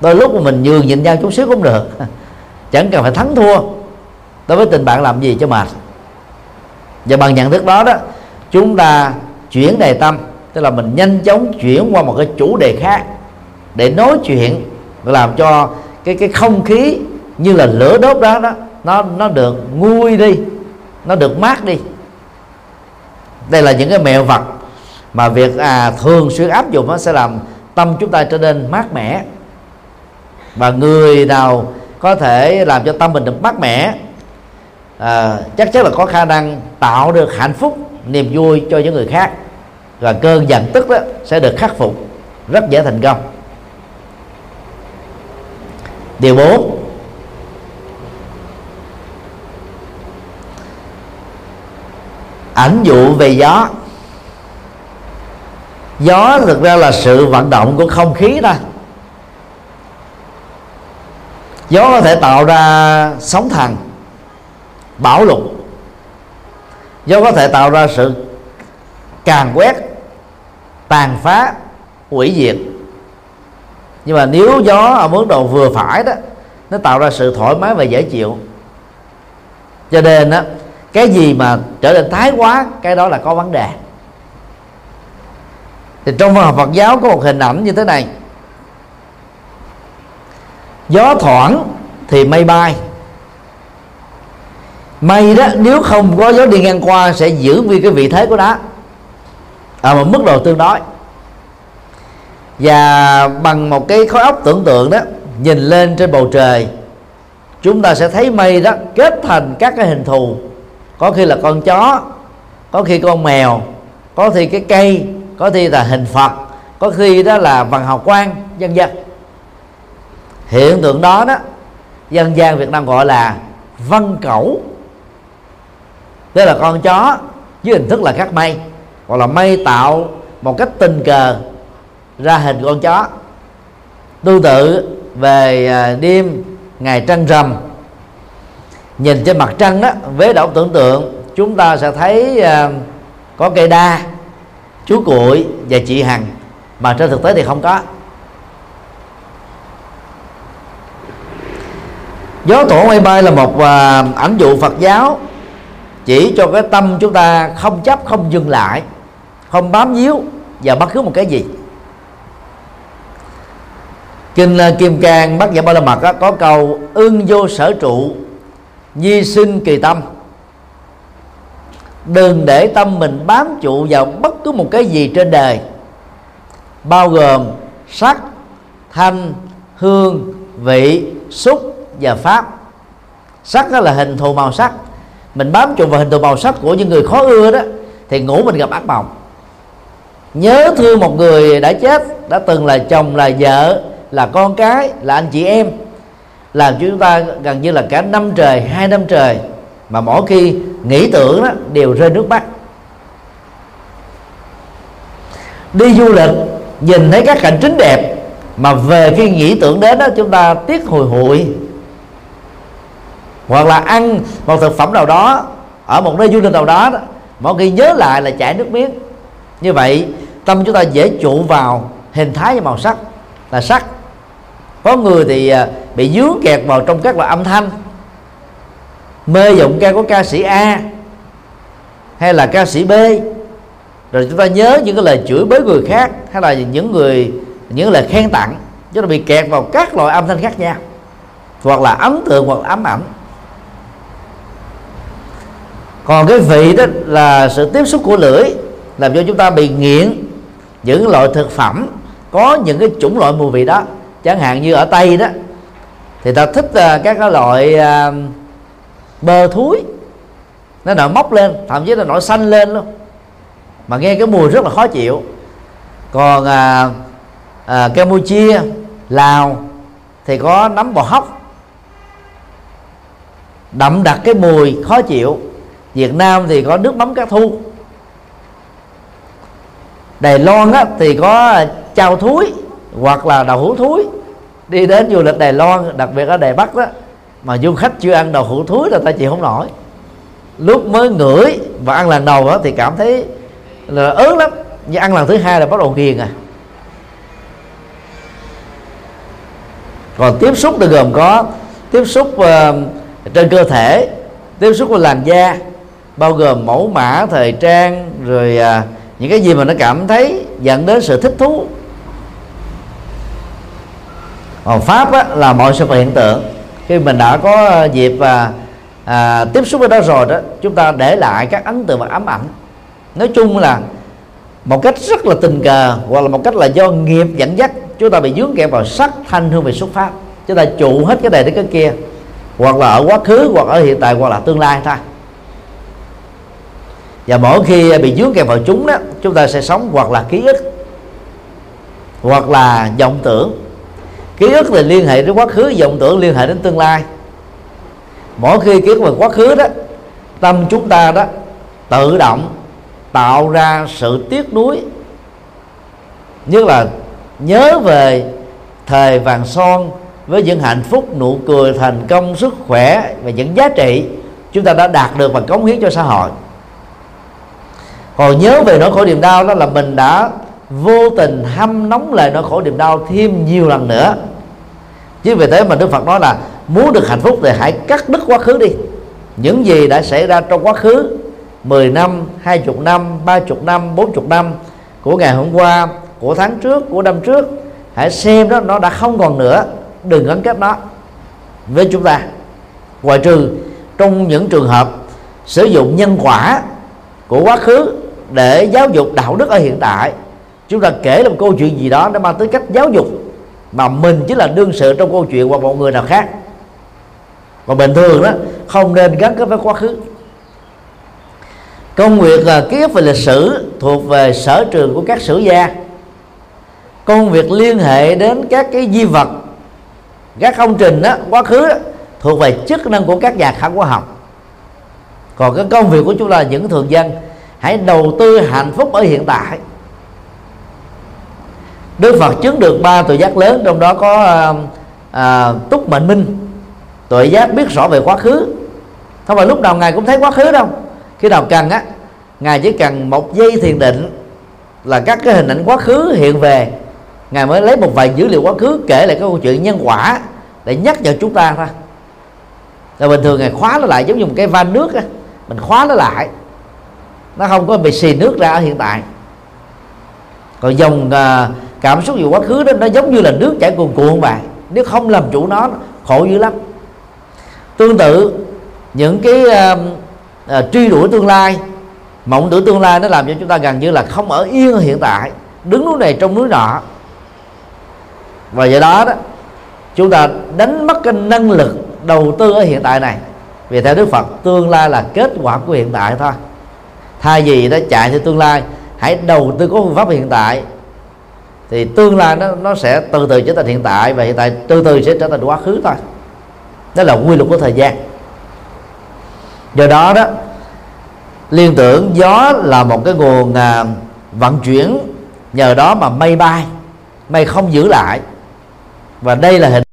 Đôi lúc mà mình nhường nhịn nhau chút xíu cũng được. Chẳng cần phải thắng thua. Đối với tình bạn làm gì cho mệt. Và bằng nhận thức đó đó, chúng ta chuyển đề tâm. Tức là mình nhanh chóng chuyển qua một cái chủ đề khác để nói chuyện làm cho cái cái không khí như là lửa đốt đó đó, nó nó được nguôi đi, nó được mát đi. Đây là những cái mẹo vật mà việc à, thường xuyên áp dụng nó sẽ làm tâm chúng ta trở nên mát mẻ. Và người nào có thể làm cho tâm mình được mát mẻ à, chắc chắn là có khả năng tạo được hạnh phúc niềm vui cho những người khác. Và cơn giận tức đó sẽ được khắc phục rất dễ thành công. Điều 4 ảnh dụ về gió gió thực ra là sự vận động của không khí thôi gió có thể tạo ra sóng thần, bão lụt. Gió có thể tạo ra sự càn quét, tàn phá, hủy diệt. Nhưng mà nếu gió ở mức độ vừa phải đó, nó tạo ra sự thoải mái và dễ chịu. Cho nên đó cái gì mà trở nên thái quá, cái đó là có vấn đề thì trong văn học Phật giáo có một hình ảnh như thế này. Gió thoảng thì mây bay. Mây đó, nếu không có gió đi ngang qua sẽ giữ nguyên cái vị thế của nó. Ở một mức độ tương đối. Và bằng một cái khối óc tưởng tượng đó, nhìn lên trên bầu trời, chúng ta sẽ thấy mây đó kết thành các cái hình thù. Có khi là con chó, có khi con mèo, có khi cái cây có khi là hình phật có khi đó là văn học quan dân dân hiện tượng đó đó dân gian việt nam gọi là văn cẩu. Tức là con chó với hình thức là các mây hoặc là mây tạo một cách tình cờ ra hình con chó. Tương tự về à, đêm ngày trăng rằm nhìn trên mặt trăng đó với động tưởng tượng chúng ta sẽ thấy uh, có cây đa chú cuội và chị hằng mà trên thực tế thì không có. Gió tổ mây bay là một à, uh, ảnh dụ phật giáo chỉ cho cái tâm chúng ta không chấp không dừng lại không bám víu và bất cứ một cái gì. Kinh à, kim cang bát nhã ba la mật có câu ưng vô sở trụ nhi sinh kỳ tâm đừng để tâm mình bám trụ vào bất cứ một cái gì trên đời. Bao gồm sắc, thanh, hương, vị, xúc và pháp. Sắc đó là hình thù màu sắc. Mình bám trụ vào hình thù màu sắc của những người khó ưa đó, thì ngủ mình gặp ác mộng. Nhớ thương một người đã chết, đã từng là chồng, là vợ, là con cái, là anh chị em làm cho chúng ta gần như là cả năm trời, hai năm trời. Mà mỗi khi nghĩ tưởng đó đều rơi nước mắt. Đi du lịch nhìn thấy các cảnh chính đẹp mà về khi nghĩ tưởng đến đó chúng ta tiếc hồi hụi. Hoặc là ăn một thực phẩm nào đó ở một nơi du lịch nào đó, đó khi nhớ lại là chảy nước miếng. Như vậy tâm chúng ta dễ trụ vào hình thái và màu sắc. Là sắc. Có người thì à, bị dướng kẹt vào trong các loại âm thanh mê giọng ca của ca sĩ A hay là ca sĩ B. Rồi chúng ta nhớ những cái lời chửi bới người khác hay là những người, những lời khen tặng. Chúng ta bị kẹt vào các loại âm thanh khác nhau. Hoặc là ấn tượng hoặc là ám ảnh. Còn cái vị đó là sự tiếp xúc của lưỡi, làm cho chúng ta bị nghiện những loại thực phẩm, có những cái chủng loại mùi vị đó. Chẳng hạn như ở tây đó, thì ta thích à, các cái loại à, bờ bơ thúi. Nó nổi mốc lên thậm chí là nổi xanh lên luôn. Mà nghe cái mùi rất là khó chịu. Còn à, à, campuchia lào thì có nấm bò hóc đậm đặc cái mùi khó chịu. Việt nam thì có nước mắm cá thu. Đài loan á, thì có chao thúi hoặc là đậu hũ thúi. Đi đến du lịch Đài Loan đặc biệt ở Đài Bắc đó mà du khách chưa ăn đậu hũ thúi là ta chịu không nổi. Lúc mới ngửi và ăn lần đầu đó thì cảm thấy là ớn lắm. Nhưng ăn lần thứ hai là bắt đầu ghiền à. Còn tiếp xúc thì gồm có tiếp xúc uh, trên cơ thể tiếp xúc với làn da bao gồm mẫu mã thời trang rồi uh, những cái gì mà nó cảm thấy dẫn đến sự thích thú. Còn pháp á, là mọi sự vật hiện tượng khi mình đã có dịp và à, tiếp xúc với đó rồi đó chúng ta để lại các ấn tượng và ám ảnh. Nói chung là một cách rất là tình cờ hoặc là một cách là do nghiệp dẫn dắt chúng ta bị dướng kẹt vào sắc thanh hương về xuất phát. Chúng ta trụ hết cái này đến cái kia hoặc là ở quá khứ hoặc ở hiện tại hoặc là tương lai thôi. Và mỗi khi bị dướng kẹt vào chúng đó chúng ta sẽ sống hoặc là ký ức hoặc là vọng tưởng ký ức thì liên hệ đến quá khứ, vọng tưởng liên hệ đến tương lai. Mỗi khi ký ức về quá khứ đó, tâm chúng ta đó tự động tạo ra sự tiếc nuối. Như là nhớ về thời vàng son với những hạnh phúc nụ cười thành công, sức khỏe và những giá trị chúng ta đã đạt được và cống hiến cho xã hội. Còn nhớ về nỗi khổ niềm đau đó là mình đã vô tình hâm nóng lại nỗi khổ niềm đau thêm nhiều lần nữa chứ vì thế mà đức phật nói là muốn được hạnh phúc thì hãy cắt đứt quá khứ đi. Những gì đã xảy ra trong quá khứ 10 năm, 20 năm, 30 năm, 40 năm của ngày hôm qua, của tháng trước, của năm trước hãy xem đó nó đã không còn nữa. Đừng gắn kết nó. Với chúng ta. Ngoài trừ trong những trường hợp sử dụng nhân quả của quá khứ để giáo dục đạo đức ở hiện tại. Chúng ta kể là một câu chuyện gì đó để mang tới cách giáo dục mà mình chính là đương sự trong câu chuyện hoặc một người nào khác. Còn bình thường đó không nên gắn kết với quá khứ. Công việc là ký về lịch sử thuộc về sở trường của các sử gia. Công việc liên hệ đến các cái di vật các công trình đó quá khứ đó, thuộc về chức năng của các nhà khảo cổ học. Còn cái công việc của chúng ta những thường dân hãy đầu tư hạnh phúc ở hiện tại. Đức Phật chứng được ba tội giác lớn trong đó có à, à, túc mệnh minh. Tội giác biết rõ về quá khứ. Không phải lúc nào ngài cũng thấy quá khứ đâu. Khi nào cần á ngài chỉ cần một giây thiền định là các cái hình ảnh quá khứ hiện về. Ngài mới lấy một vài dữ liệu quá khứ kể lại cái câu chuyện nhân quả để nhắc nhở chúng ta thôi Là bình thường ngài khóa nó lại giống như một cái van nước á. Mình khóa nó lại. Nó không có bị xì nước ra ở hiện tại. Còn dòng uh, cảm xúc về quá khứ đó nó giống như là nước chảy cuồn cuộn vậy nếu không làm chủ nó khổ dữ lắm. Tương tự những cái uh, uh, truy đuổi tương lai mộng tưởng tương lai nó làm cho chúng ta gần như là không ở yên ở hiện tại đứng núi này trong núi nọ. Và do đó đó chúng ta đánh mất cái năng lực đầu tư ở hiện tại này. Vì theo đức phật tương lai là kết quả của hiện tại thôi. Thay vì nó chạy theo tương lai hãy đầu tư có phương pháp hiện tại thì tương lai nó nó sẽ từ từ trở thành hiện tại và hiện tại từ từ sẽ trở thành quá khứ thôi. Đó là quy luật của thời gian. Do đó đó liên tưởng gió là một cái nguồn à, vận chuyển nhờ đó mà mây bay mây không giữ lại. Và đây là hình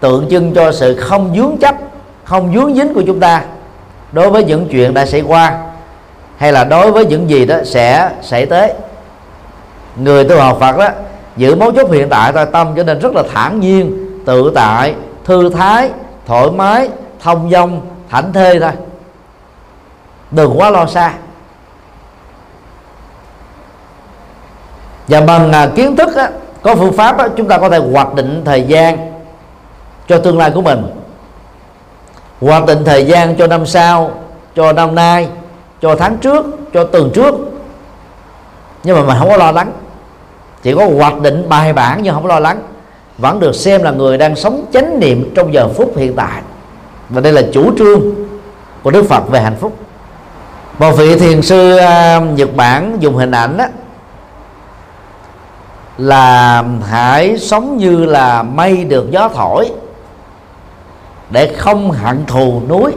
tượng trưng cho sự không dướng chấp không dướng dính của chúng ta đối với những chuyện đã xảy qua hay là đối với những gì đó sẽ xảy tới người tu học Phật đó giữ mấu chốt hiện tại thôi tâm cho nên rất là thản nhiên tự tại thư thái thoải mái thông dong thảnh thê thôi. Đừng quá lo xa. Và bằng à, kiến thức á, có phương pháp á, chúng ta có thể hoạch định thời gian cho tương lai của mình. Hoạch định thời gian cho năm sau cho năm nay cho tháng trước cho tuần trước. Nhưng mà mình không có lo lắng chỉ có hoạch định bài bản nhưng không lo lắng. Vẫn được xem là người đang sống chánh niệm trong giờ phút hiện tại. Và đây là chủ trương của Đức Phật về hạnh phúc. Một vị thiền sư uh, Nhật Bản dùng hình ảnh đó là hãy sống như là mây được gió thổi để không hận thù núi.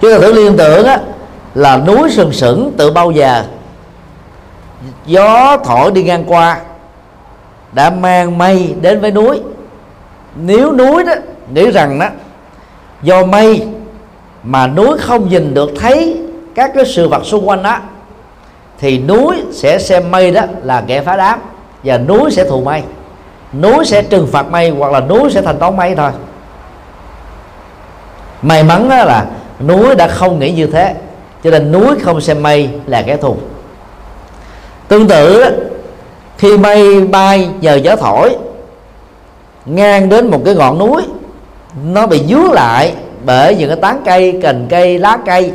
Chúng ta thử liên tưởng á, là núi sừng sững từ bao giờ? Gió thổi đi ngang qua, đã mang mây đến với núi. Nếu núi đó, nghĩ rằng đó, do mây mà núi không nhìn được thấy các cái sự vật xung quanh đó, thì núi sẽ xem mây đó là kẻ phá đám và núi sẽ thù mây. Núi sẽ trừng phạt mây hoặc là núi sẽ thành toán mây thôi. May mắn đó là núi đã không nghĩ như thế, cho nên núi không xem mây là kẻ thù tương tự khi mây bay, nhờ gió thổi, ngang đến một cái ngọn núi, nó bị dướng lại bởi những cái tán cây, cành cây, lá cây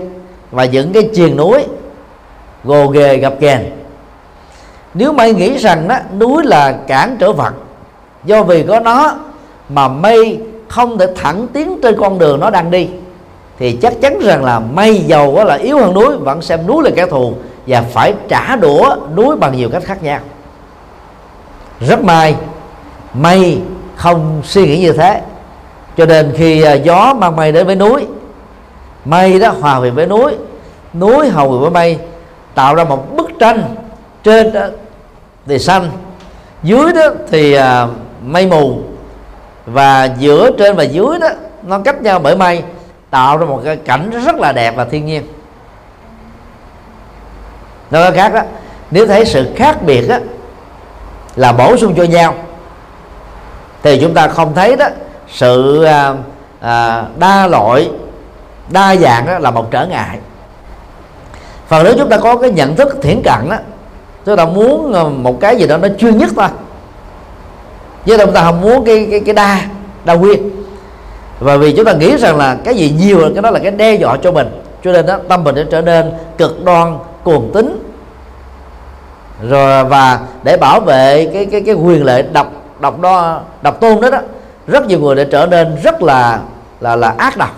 và những cái triền núi gồ ghề gặp ghềnh. Nếu mây nghĩ rằng đó núi là cản trở vật, do vì có nó mà mây không thể thẳng tiến trên con đường nó đang đi, thì chắc chắn rằng là mây dầu có là yếu hơn núi, vẫn xem núi là kẻ thù và phải trả đũa núi bằng nhiều cách khác nhau. Rất may mây không suy nghĩ như thế. Cho nên khi à, gió mang mây đến với núi, mây đó hòa về với núi núi hầu về với mây, tạo ra một bức tranh trên đó thì xanh, dưới đó thì à, mây mù, và giữa trên và dưới đó nó cách nhau bởi mây, tạo ra một cái cảnh rất là đẹp và thiên nhiên nói khác đó nếu thấy sự khác biệt đó là bổ sung cho nhau. Thì chúng ta không thấy đó sự à, à, đa loại đa dạng đó là một trở ngại. Phần nếu chúng ta có cái nhận thức thiển cận đó chúng ta muốn à, một cái gì đó nó chuyên nhất thôi. Chứ chúng ta không muốn cái cái cái đa đa nguyên. Và vì chúng ta nghĩ rằng là cái gì nhiều cái đó là cái đe dọa cho mình. Cho nên đó tâm mình sẽ trở nên cực đoan cuồng tín. Rồi và để bảo vệ cái cái cái quyền lợi độc độc đo độc tôn đó đó rất nhiều người đã trở nên rất là là là ác độc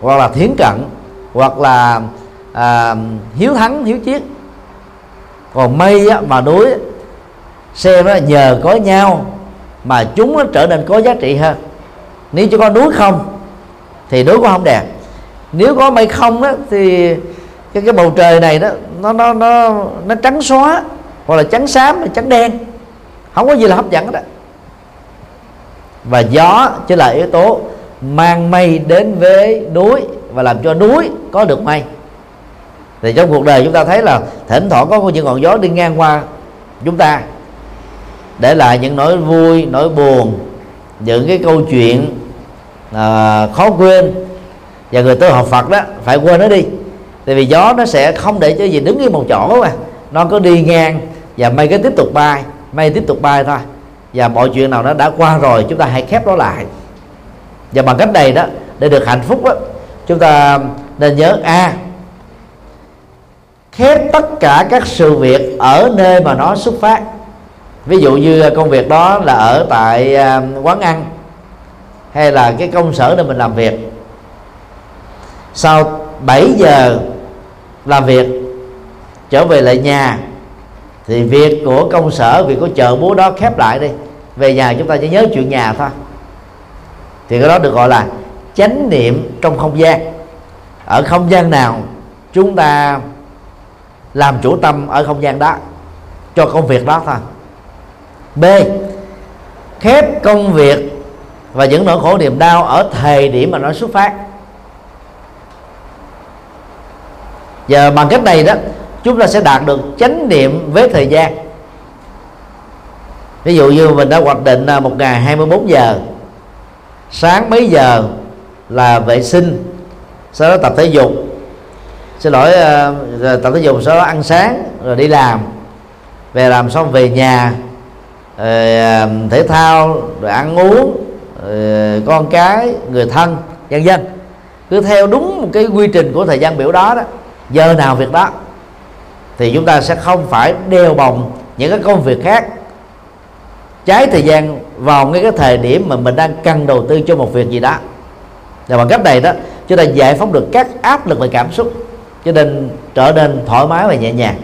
hoặc là thiến cận hoặc là à, hiếu thắng hiếu chiến. Còn mây á, mà núi xem á, nhờ có nhau mà chúng nó trở nên có giá trị hơn. Nếu chỉ có núi không thì núi cũng không đẹp. Nếu có mây không á, thì cái cái bầu trời này đó nó nó nó nó trắng xóa hoặc là trắng xám hay trắng đen. Không có gì là hấp dẫn đó và gió chỉ là yếu tố mang mây đến với núi và làm cho núi có được mây. Thì trong cuộc đời chúng ta thấy là thỉnh thoảng có những ngọn gió đi ngang qua chúng ta để lại những nỗi vui nỗi buồn những cái câu chuyện uh, khó quên. Và người tu học Phật đó phải quên nó đi tại vì gió nó sẽ không để cho gì đứng yên một chỗ mà nó có đi ngang và mây cái tiếp tục bay mây tiếp tục bay thôi. Và mọi chuyện nào nó đã qua rồi chúng ta hãy khép nó lại. Và bằng cách này đó để được hạnh phúc đó chúng ta nên nhớ a à, khép tất cả các sự việc ở nơi mà nó xuất phát. Ví dụ như công việc đó là ở tại à, quán ăn hay là cái công sở nơi mình làm việc. Sau 7 giờ làm việc, trở về lại nhà, thì việc của công sở, việc của chợ búa đó khép lại đi. Về nhà chúng ta chỉ nhớ chuyện nhà thôi. Thì cái đó được gọi là chánh niệm trong không gian. Ở không gian nào chúng ta làm chủ tâm ở không gian đó, cho công việc đó thôi. B. Khép công việc và những nỗi khổ niềm đau ở thời điểm mà nó xuất phát. Và bằng cách này đó, chúng ta sẽ đạt được chánh niệm với thời gian. Ví dụ như mình đã hoạch định à, một ngày 24 giờ. Sáng mấy giờ là vệ sinh, sau đó tập thể dục. Xin lỗi à, tập thể dục, sau đó ăn sáng, rồi đi làm. Về làm xong về nhà, rồi à, thể thao, rồi ăn uống, rồi con cái, người thân, vân vân. Cứ theo đúng một cái quy trình của thời gian biểu đó đó giờ nào việc đó, thì chúng ta sẽ không phải đeo bồng những cái công việc khác. Trái thời gian vào ngay cái thời điểm mà mình đang cần đầu tư cho một việc gì đó. Và bằng cách này đó, chúng ta giải phóng được các áp lực về cảm xúc, cho nên trở nên thoải mái và nhẹ nhàng.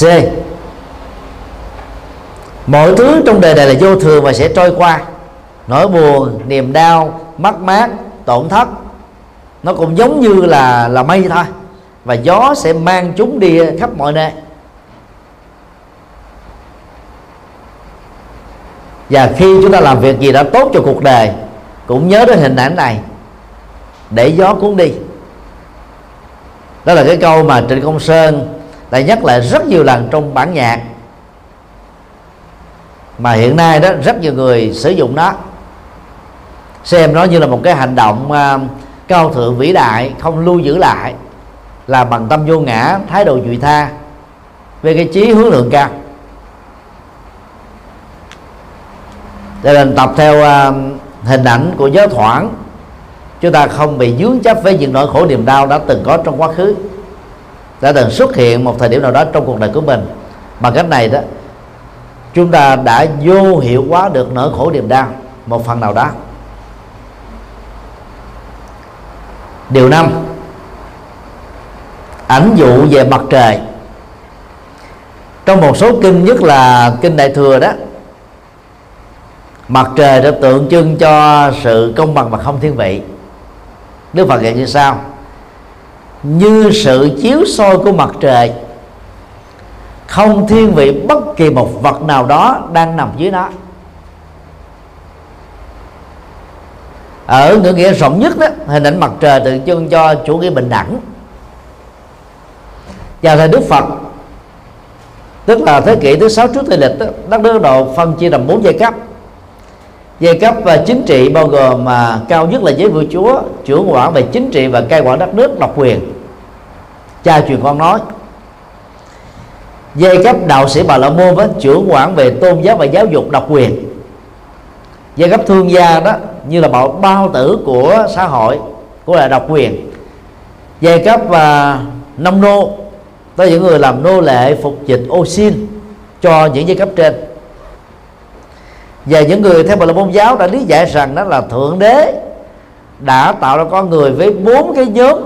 C. Mọi thứ trong đời này là vô thường và sẽ trôi qua nỗi buồn, niềm đau, mất mát, tổn thất, nó cũng giống như là là mây thôi. Và gió sẽ mang chúng đi khắp mọi nơi. Và khi chúng ta làm việc gì đã tốt cho cuộc đời, cũng nhớ đến hình ảnh này. Để gió cuốn đi. Đó là cái câu mà trịnh công sơn đã nhắc lại rất nhiều lần trong bản nhạc. Mà hiện nay đó, rất nhiều người sử dụng nó xem nó như là một cái hành động à, uh, cao thượng vĩ đại không lưu giữ lại là bằng tâm vô ngã thái độ duy tha về cái trí hướng lượng cao. Cho nên tập theo uh, hình ảnh của giáo thoảng chúng ta không bị dướng chấp với những nỗi khổ niềm đau đã từng có trong quá khứ. Đã từng xuất hiện một thời điểm nào đó trong cuộc đời của mình. Bằng cách này đó chúng ta đã vô hiệu hóa được nỗi khổ niềm đau một phần nào đó. Điều năm. Ảnh dụ về mặt trời. Trong một số kinh, nhất là kinh đại thừa đó, mặt trời đã tượng trưng cho sự công bằng và không thiên vị. Đức phật dạy như sau. Như sự chiếu soi của mặt trời, không thiên vị bất kỳ một vật nào đó đang nằm dưới nó. Ở ngữ nghĩa rộng nhất đó hình ảnh mặt trời tượng trưng cho chủ nghĩa bình đẳng. Vào thời đức phật tức là thế kỷ thứ sáu trước tây lịch đó, đất nước độ phân chia làm bốn giai cấp. Giai cấp và chính trị bao gồm mà cao nhất là giới vua chúa trưởng quản về chính trị và cai quản đất nước độc quyền. Cha truyền con nói giai cấp đạo sĩ bà la môn với trưởng quản về tôn giáo và giáo dục độc quyền. Giai cấp thương gia đó như là bao, bao tử của xã hội của là độc quyền. Giai cấp và nông nô tới những người làm nô lệ phục dịch ô xin cho những giai cấp trên. Và những người theo bà la môn giáo đã lý giải rằng đó là thượng đế đã tạo ra con người với bốn cái nhóm.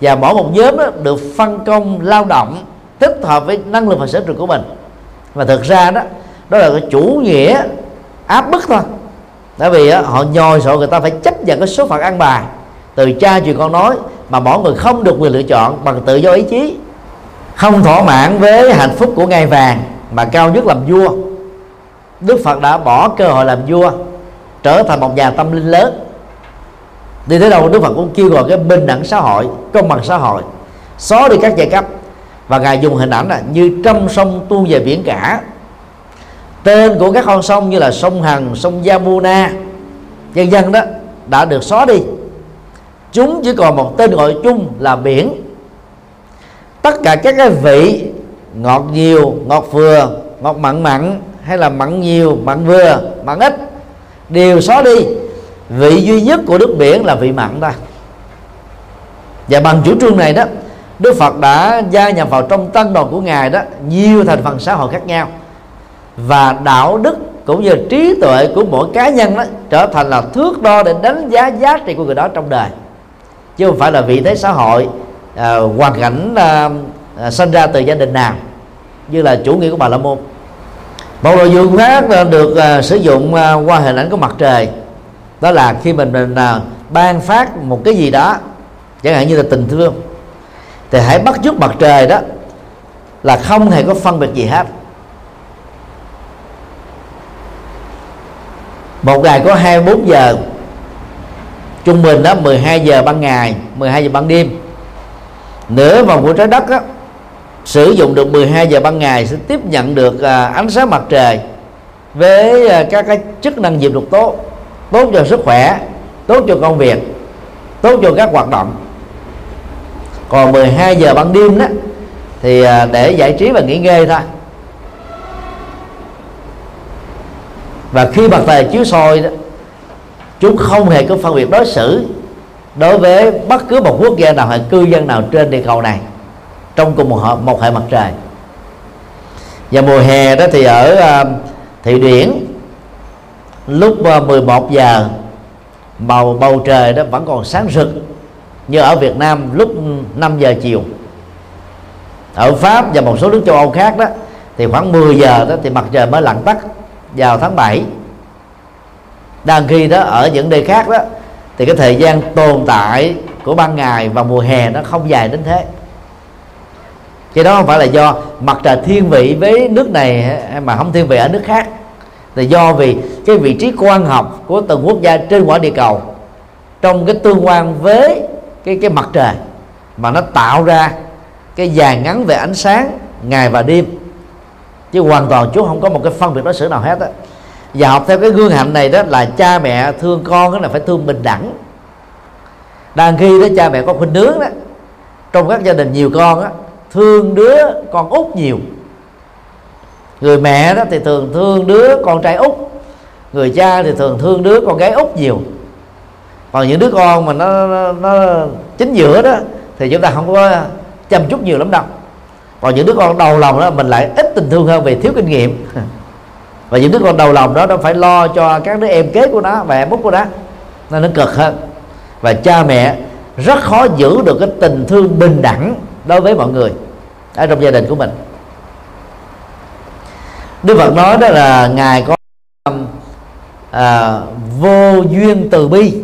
Và mỗi một nhóm đó được phân công lao động tích hợp với năng lực và sở trường của mình. Và thực ra đó đó là cái chủ nghĩa áp bức thôi tại vì á, họ nhồi sợ người ta phải chấp nhận cái số phận ăn bài. Từ cha truyền con nói mà mỗi người không được quyền lựa chọn bằng tự do ý chí. Không thỏa mãn với hạnh phúc của ngai vàng mà cao nhất làm vua. Đức phật đã bỏ cơ hội làm vua trở thành một nhà tâm linh lớn. Đi tới đâu đức phật cũng kêu gọi cái bình đẳng xã hội công bằng xã hội. Xóa đi các giai cấp và ngài dùng hình ảnh là như trăm sông tuôn về biển cả tên của các con sông như là sông hằng, sông yamuna dân dân đó, đã được xóa đi. Chúng chỉ còn một tên gọi chung là biển. Tất cả các cái vị, ngọt nhiều, ngọt vừa, ngọt mặn mặn, hay là mặn nhiều, mặn vừa, mặn ít, đều xóa đi. Vị duy nhất của nước biển là vị mặn ta và bằng chủ trương này đó, Đức Phật đã gia nhập vào trong tăng đoàn của ngài đó, nhiều thành phần xã hội khác nhau và đạo đức cũng như trí tuệ của mỗi cá nhân đó trở thành là thước đo để đánh giá giá trị của người đó trong đời. Chứ không phải là vị thế xã hội à, hoàn cảnh à, à, sinh ra từ gia đình nào như là chủ nghĩa của bà la môn. Một nội dung khác được à, sử dụng à, qua hình ảnh của mặt trời. Đó là khi mình, mình à, ban phát một cái gì đó chẳng hạn như là tình thương thì hãy bắt chước mặt trời đó là không hề có phân biệt gì hết. Một ngày có 24 giờ. Trung bình đó 12 giờ ban ngày 12 giờ ban đêm. Nửa vòng của trái đất đó, sử dụng được 12 giờ ban ngày sẽ tiếp nhận được à, ánh sáng mặt trời với à, các cái chức năng diệp độc tốt tốt cho sức khỏe tốt cho công việc tốt cho các hoạt động. Còn 12 giờ ban đêm đó thì à, để giải trí và nghỉ ngơi thôi. Và khi mặt trời chiếu soi đó chúng không hề có phân biệt đối xử đối với bất cứ một quốc gia nào hay cư dân nào trên địa cầu này trong cùng một, một hệ mặt trời. Và mùa hè đó thì ở à, uh, thị điển lúc à, uh, 11 giờ màu bầu trời đó vẫn còn sáng rực như ở Việt Nam lúc 5 giờ chiều. Ở Pháp và một số nước châu Âu khác đó thì khoảng 10 giờ đó thì mặt trời mới lặn tắt vào tháng 7 đang khi đó, ở những nơi khác đó, thì cái thời gian tồn tại của ban ngày và mùa hè nó không dài đến thế. Cái đó không phải là do mặt trời thiên vị với nước này mà không thiên vị ở nước khác. Là do vì cái vị trí quan học của từng quốc gia trên quả địa cầu trong cái tương quan với cái cái mặt trời mà nó tạo ra cái dài ngắn về ánh sáng, ngày và đêm chứ hoàn toàn chú không có một cái phân biệt đối xử nào hết á. Và học theo cái gương hạnh này đó là cha mẹ thương con đó là phải thương bình đẳng. Đang khi đó cha mẹ có khuynh nướng đó trong các gia đình nhiều con á thương đứa con út nhiều. Người mẹ đó thì thường thương đứa con trai út người cha thì thường thương đứa con gái út nhiều. Còn những đứa con mà nó nó, nó chính giữa đó thì chúng ta không có chăm chút nhiều lắm đâu còn những đứa con đầu lòng đó mình lại ít tình thương hơn vì thiếu kinh nghiệm. Và những đứa con đầu lòng đó nó phải lo cho các đứa em kế của nó và em út của nó. Nên nó cực hơn. Và cha mẹ rất khó giữ được cái tình thương bình đẳng đối với mọi người ở trong gia đình của mình. Đức Phật nói đó là ngài có à, vô duyên từ bi.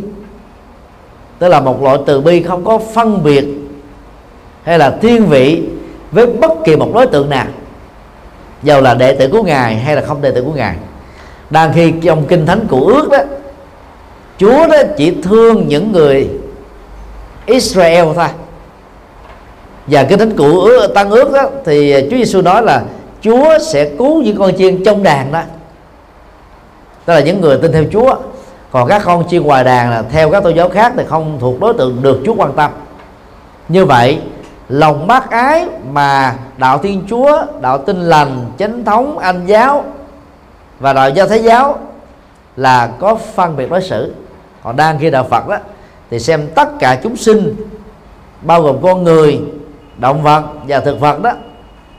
Tức là một loại từ bi không có phân biệt hay là thiên vị với bất kỳ một đối tượng nào. Dầu là đệ tử của ngài hay là không đệ tử của ngài. Đang khi trong kinh thánh của ước đó chúa đó chỉ thương những người israel thôi. Và kinh thánh của ước, tăng ước đó thì chúa giêsu nói là chúa sẽ cứu những con chiên trong đàn đó. Đó là những người tin theo chúa. Còn các con chiên ngoài đàn là theo các tôn giáo khác thì không thuộc đối tượng được chúa quan tâm. Như vậy lòng bác ái mà đạo thiên chúa, đạo tin lành, chánh thống, anh giáo và đạo do thái giáo là có phân biệt đối xử. Còn đang khi đạo phật đó, thì xem tất cả chúng sinh, bao gồm con người, động vật và thực vật đó,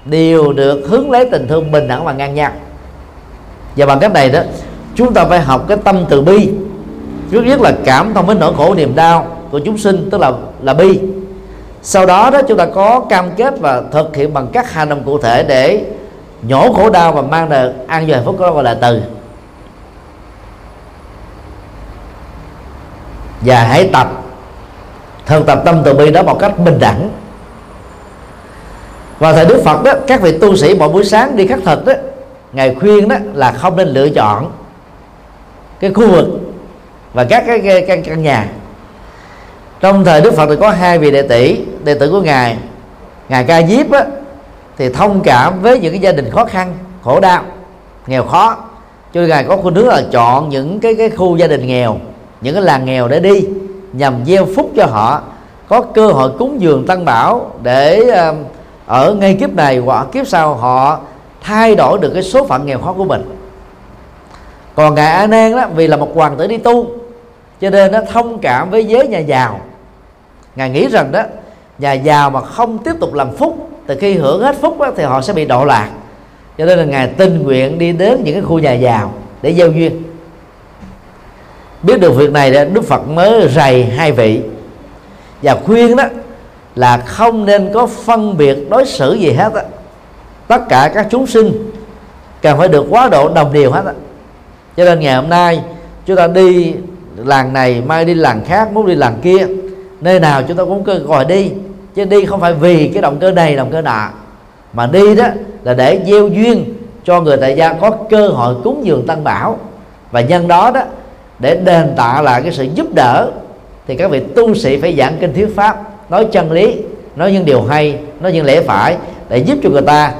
đều được hướng lấy tình thương bình đẳng và ngang nhau. Và bằng cách này đó, chúng ta phải học cái tâm từ bi, trước nhất là cảm thông với nỗi khổ niềm đau của chúng sinh, tức là là bi sau đó đó chúng ta có cam kết và thực hiện bằng các hành động cụ thể để nhổ khổ đau và mang được an vui hạnh phúc đó gọi là từ. Và hãy tập thực tập tâm từ bi đó một cách bình đẳng. Và thời đức phật đó các vị tu sĩ mỗi buổi sáng đi khắc thực đó ngài khuyên đó là không nên lựa chọn cái khu vực và các cái, cái căn, căn nhà trong thời đức phật thì có hai vị đệ tử đệ tử của ngài ngài ca diếp á, thì thông cảm với những cái gia đình khó khăn khổ đau nghèo khó. Cho nên ngài có khuynh hướng là chọn những cái cái khu gia đình nghèo những cái làng nghèo để đi nhằm gieo phúc cho họ có cơ hội cúng dường tăng bảo để um, ở ngay kiếp này hoặc kiếp sau họ thay đổi được cái số phận nghèo khó của mình. Còn ngài a nan đó vì là một hoàng tử đi tu cho nên nó thông cảm với giới nhà giàu. Ngài nghĩ rằng đó nhà giàu mà không tiếp tục làm phúc từ khi hưởng hết phúc đó, thì họ sẽ bị độ lạc. Cho nên là ngài tình nguyện đi đến những cái khu nhà giàu để giao duyên. Biết được việc này đức phật mới rầy hai vị. Và khuyên đó là không nên có phân biệt đối xử gì hết á. Tất cả các chúng sinh cần phải được quá độ đồng điều hết á. Cho nên ngày hôm nay chúng ta đi làng này mai đi làng khác, muốn đi làng kia. Nơi nào chúng ta cũng cơ gọi đi, chứ đi không phải vì cái động cơ này, động cơ nọ. Mà đi đó là để gieo duyên cho người tại gia có cơ hội cúng dường tăng bảo. Và nhân đó đó, để đền tạ lại cái sự giúp đỡ, thì các vị tu sĩ phải giảng kinh thuyết pháp, nói chân lý, nói những điều hay, nói những lẽ phải, để giúp cho người ta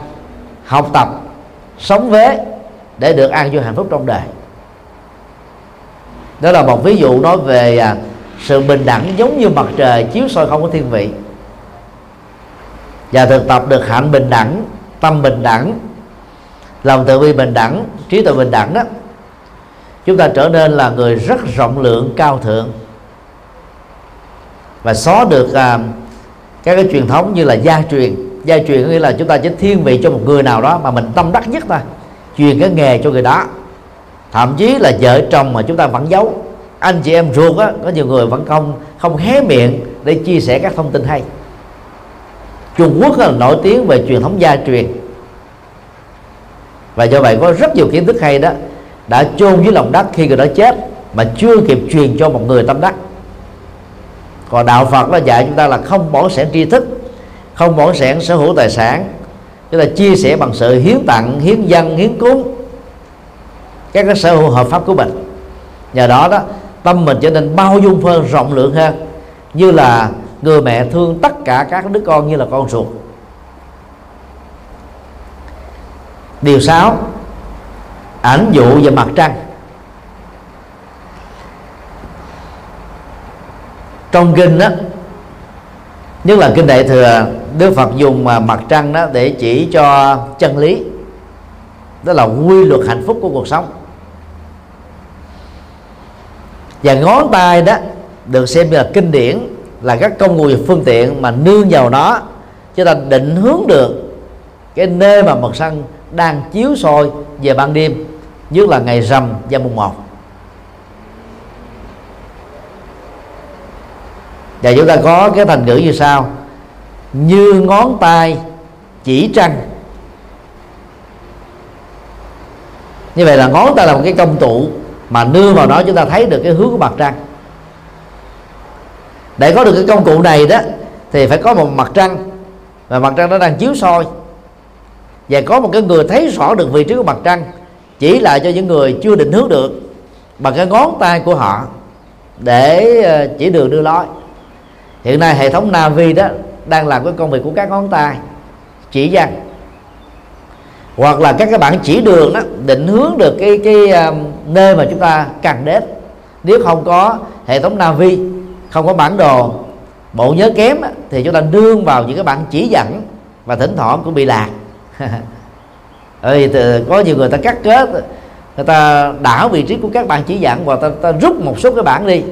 học tập, sống vế, để được an vui hạnh phúc trong đời đó là một ví dụ nói về à, sự bình đẳng giống như mặt trời chiếu soi không có thiên vị. Và thực tập được hạnh bình đẳng tâm bình đẳng lòng tự bi bình đẳng trí tuệ bình đẳng đó chúng ta trở nên là người rất rộng lượng cao thượng. Và xóa được à, các cái truyền thống như là gia truyền. Gia truyền có nghĩa là chúng ta chỉ thiên vị cho một người nào đó mà mình tâm đắc nhất thôi truyền cái nghề cho người đó thậm chí là vợ chồng mà chúng ta vẫn giấu. Anh chị em ruột á, có nhiều người vẫn không không hé miệng để chia sẻ các thông tin hay. Trung Quốc là nổi tiếng về truyền thống gia truyền. Và do vậy có rất nhiều kiến thức hay đó, đã chôn dưới lòng đất khi người đó chết, mà chưa kịp truyền cho một người tâm đắc. Còn đạo phật nó dạy chúng ta là không bỏ sẻn tri thức, không bỏ sẻn sở hữu tài sản. Chúng ta chia sẻ bằng sự hiến tặng, hiến dân, hiến cúng các cái sở hữu hợp pháp của mình. Nhờ đó đó, tâm mình trở nên bao dung hơn, rộng lượng hơn. Như là người mẹ thương tất cả các đứa con như là con ruột. Điều sáu, ảnh dụ về mặt trăng. Trong kinh đó nhất là kinh đại thừa, đức phật dùng mà mặt trăng đó để chỉ cho chân lý. Đó là quy luật hạnh phúc của cuộc sống và ngón tay đó được xem như là kinh điển, là các công cụ và phương tiện mà nương vào nó chúng ta định hướng được cái nơi mà mặt trăng đang chiếu soi về ban đêm, nhất là ngày rằm và mùng một. Và chúng ta có cái thành ngữ như sau. Như ngón tay chỉ trăng. Như vậy là ngón tay là một cái công cụ mà nương vào đó chúng ta thấy được cái hướng của mặt trăng. Để có được cái công cụ này đó, thì phải có một mặt trăng. Và mặt trăng nó đang chiếu soi. Và có một cái người thấy rõ được vị trí của mặt trăng, chỉ lại cho những người chưa định hướng được, bằng cái ngón tay của họ, để ờ, chỉ đường đưa lối. Hiện nay hệ thống navi đó đang làm cái công việc của các ngón tay, chỉ văn hoặc là các cái bản chỉ đường đó, định hướng được cái cái nơi mà chúng ta cần đến nếu không có hệ thống navi không có bản đồ bộ nhớ kém thì chúng ta đương vào những cái bản chỉ dẫn và thỉnh thoảng cũng bị lạc. Ơi, có nhiều người ta cắt kết người ta đảo vị trí của các bạn chỉ dẫn và ta, ta rút một số cái bản đi.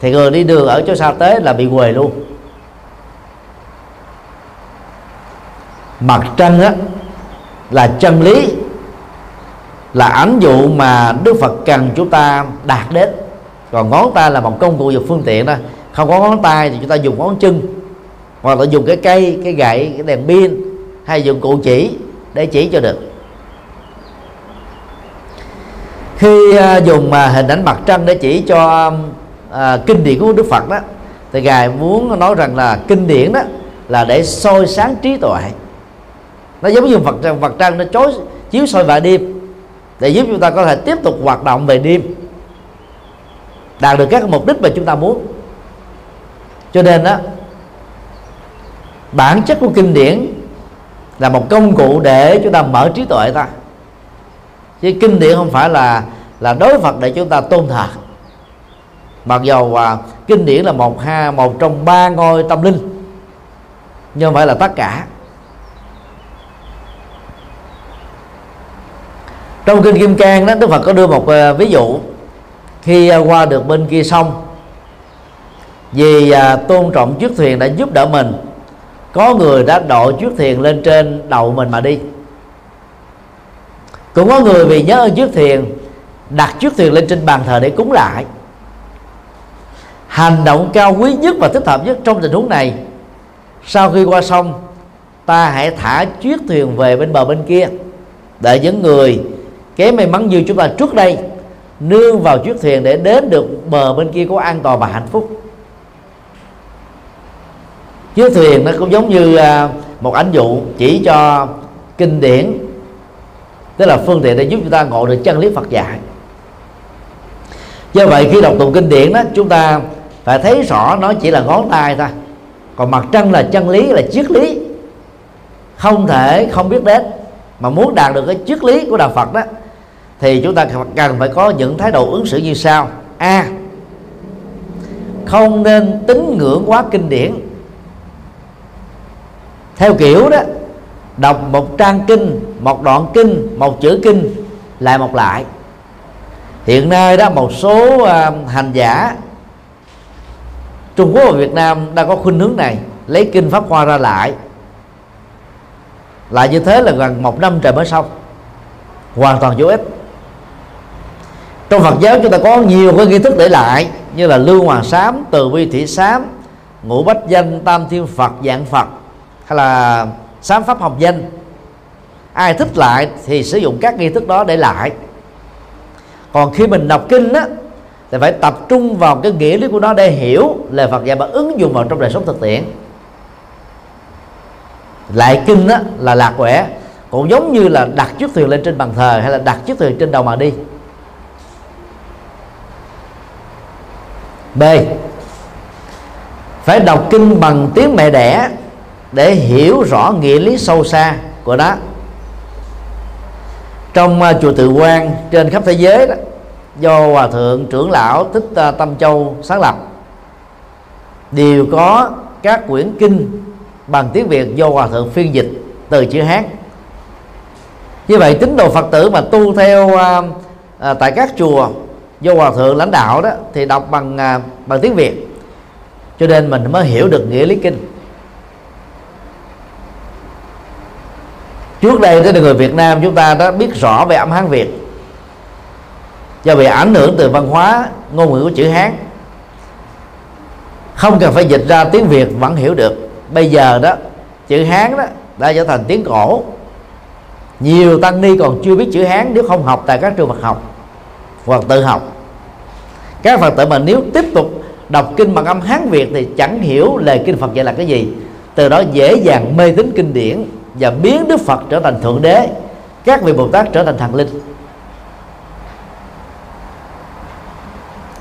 Thì người đi đường ở chỗ xa tới là bị quề luôn. Mặt trăng á là chân lý là ảnh dụ mà Đức Phật cần chúng ta đạt đến. Còn ngón tay là một công cụ và phương tiện đó không có ngón tay thì chúng ta dùng ngón chân. Hoặc là dùng cái cây cái gậy cái đèn pin hay dùng cụ chỉ để chỉ cho được. Khi à, dùng mà hình ảnh mặt trăng để chỉ cho à, kinh điển của Đức Phật đó thì ngài muốn nói rằng là kinh điển đó là để soi sáng trí tuệ. Nó giống như vật trăng vật trăng nó chối chiếu soi vào đêm để giúp chúng ta có thể tiếp tục hoạt động về đêm. Đạt được các mục đích mà chúng ta muốn. Cho nên đó bản chất của kinh điển là một công cụ để chúng ta mở trí tuệ ta. Chứ kinh điển không phải là là đối phật để chúng ta tôn thờ. Mặc dầu à, kinh điển là một ha một trong ba ngôi tâm linh nhưng không phải là tất cả. Trong kinh kim cang đó đức phật có đưa một uh, ví dụ. Khi uh, qua được bên kia sông vì uh, tôn trọng chiếc thuyền đã giúp đỡ mình có người đã đội chiếc thuyền lên trên đầu mình mà đi. Cũng có người vì nhớ ơn chiếc thuyền đặt chiếc thuyền lên trên bàn thờ để cúng lại. Hành động cao quý nhất và thích hợp nhất trong tình huống này sau khi qua sông ta hãy thả chiếc thuyền về bên bờ bên kia để những người kém may mắn như chúng ta trước đây, nương vào chiếc thuyền để đến được bờ bên kia có an toàn và hạnh phúc. Chiếc thuyền nó cũng giống như à, một ảnh dụ chỉ cho kinh điển, tức là phương tiện để giúp chúng ta ngộ được chân lý Phật dạy. Do vậy khi đọc tụng kinh điển đó, chúng ta phải thấy rõ nó chỉ là ngón tay thôi. Còn mặt trăng là chân lý, là triết lý. Không thể không biết đến, mà muốn đạt được cái triết lý của đạo Phật đó thì chúng ta cần phải có những thái độ ứng xử như sau. A. Không nên tính ngưỡng quá kinh điển. Theo kiểu đó đọc một trang kinh một đoạn kinh một chữ kinh lại một lại. Hiện nay đó một số uh, hành giả Trung Quốc và Việt Nam đang có khuynh hướng này lấy kinh pháp hoa ra lại. Lại như thế là gần một năm trời mới xong. Hoàn toàn vô ích trong Phật giáo chúng ta có nhiều cái nghi thức để lại, như là lưu hoàng sám, từ bi thủy sám, ngũ bách danh, tam thiên Phật, dạng Phật, hay là sám pháp học danh. Ai thích lại thì sử dụng các nghi thức đó để lại. Còn khi mình đọc kinh á, thì phải tập trung vào cái nghĩa lý của nó để hiểu lời Phật dạy và ứng dụng vào trong đời sống thực tiễn. Lại kinh á là lạc quẻ, cũng giống như là đặt chiếc thuyền lên trên bàn thờ hay là đặt chiếc thuyền trên đầu mà đi. B. Phải đọc kinh bằng tiếng mẹ đẻ để hiểu rõ nghĩa lý sâu xa của nó. Trong uh, chùa Tự Quan trên khắp thế giới đó do hòa thượng trưởng lão thích uh, Tâm Châu sáng lập đều có các quyển kinh bằng tiếng Việt do hòa thượng phiên dịch từ chữ Hán. Như vậy tín đồ Phật tử mà tu theo uh, à, tại các chùa do hòa thượng lãnh đạo đó thì đọc bằng à, bằng tiếng Việt. Cho nên mình mới hiểu được nghĩa lý kinh. Trước đây tới người Việt Nam chúng ta đã biết rõ về âm Hán Việt do bị ảnh hưởng từ văn hóa, ngôn ngữ của chữ Hán. Không cần phải dịch ra tiếng Việt vẫn hiểu được. Bây giờ đó, chữ Hán đó đã trở thành tiếng cổ. Nhiều tăng ni còn chưa biết chữ Hán nếu không học tại các trường Phật học hoặc tự học các Phật tử mà nếu tiếp tục đọc kinh bằng âm Hán Việt thì chẳng hiểu lời kinh Phật dạy là cái gì. Từ đó dễ dàng mê tín kinh điển và biến Đức Phật trở thành thượng đế. Các vị Bồ Tát trở thành thần linh.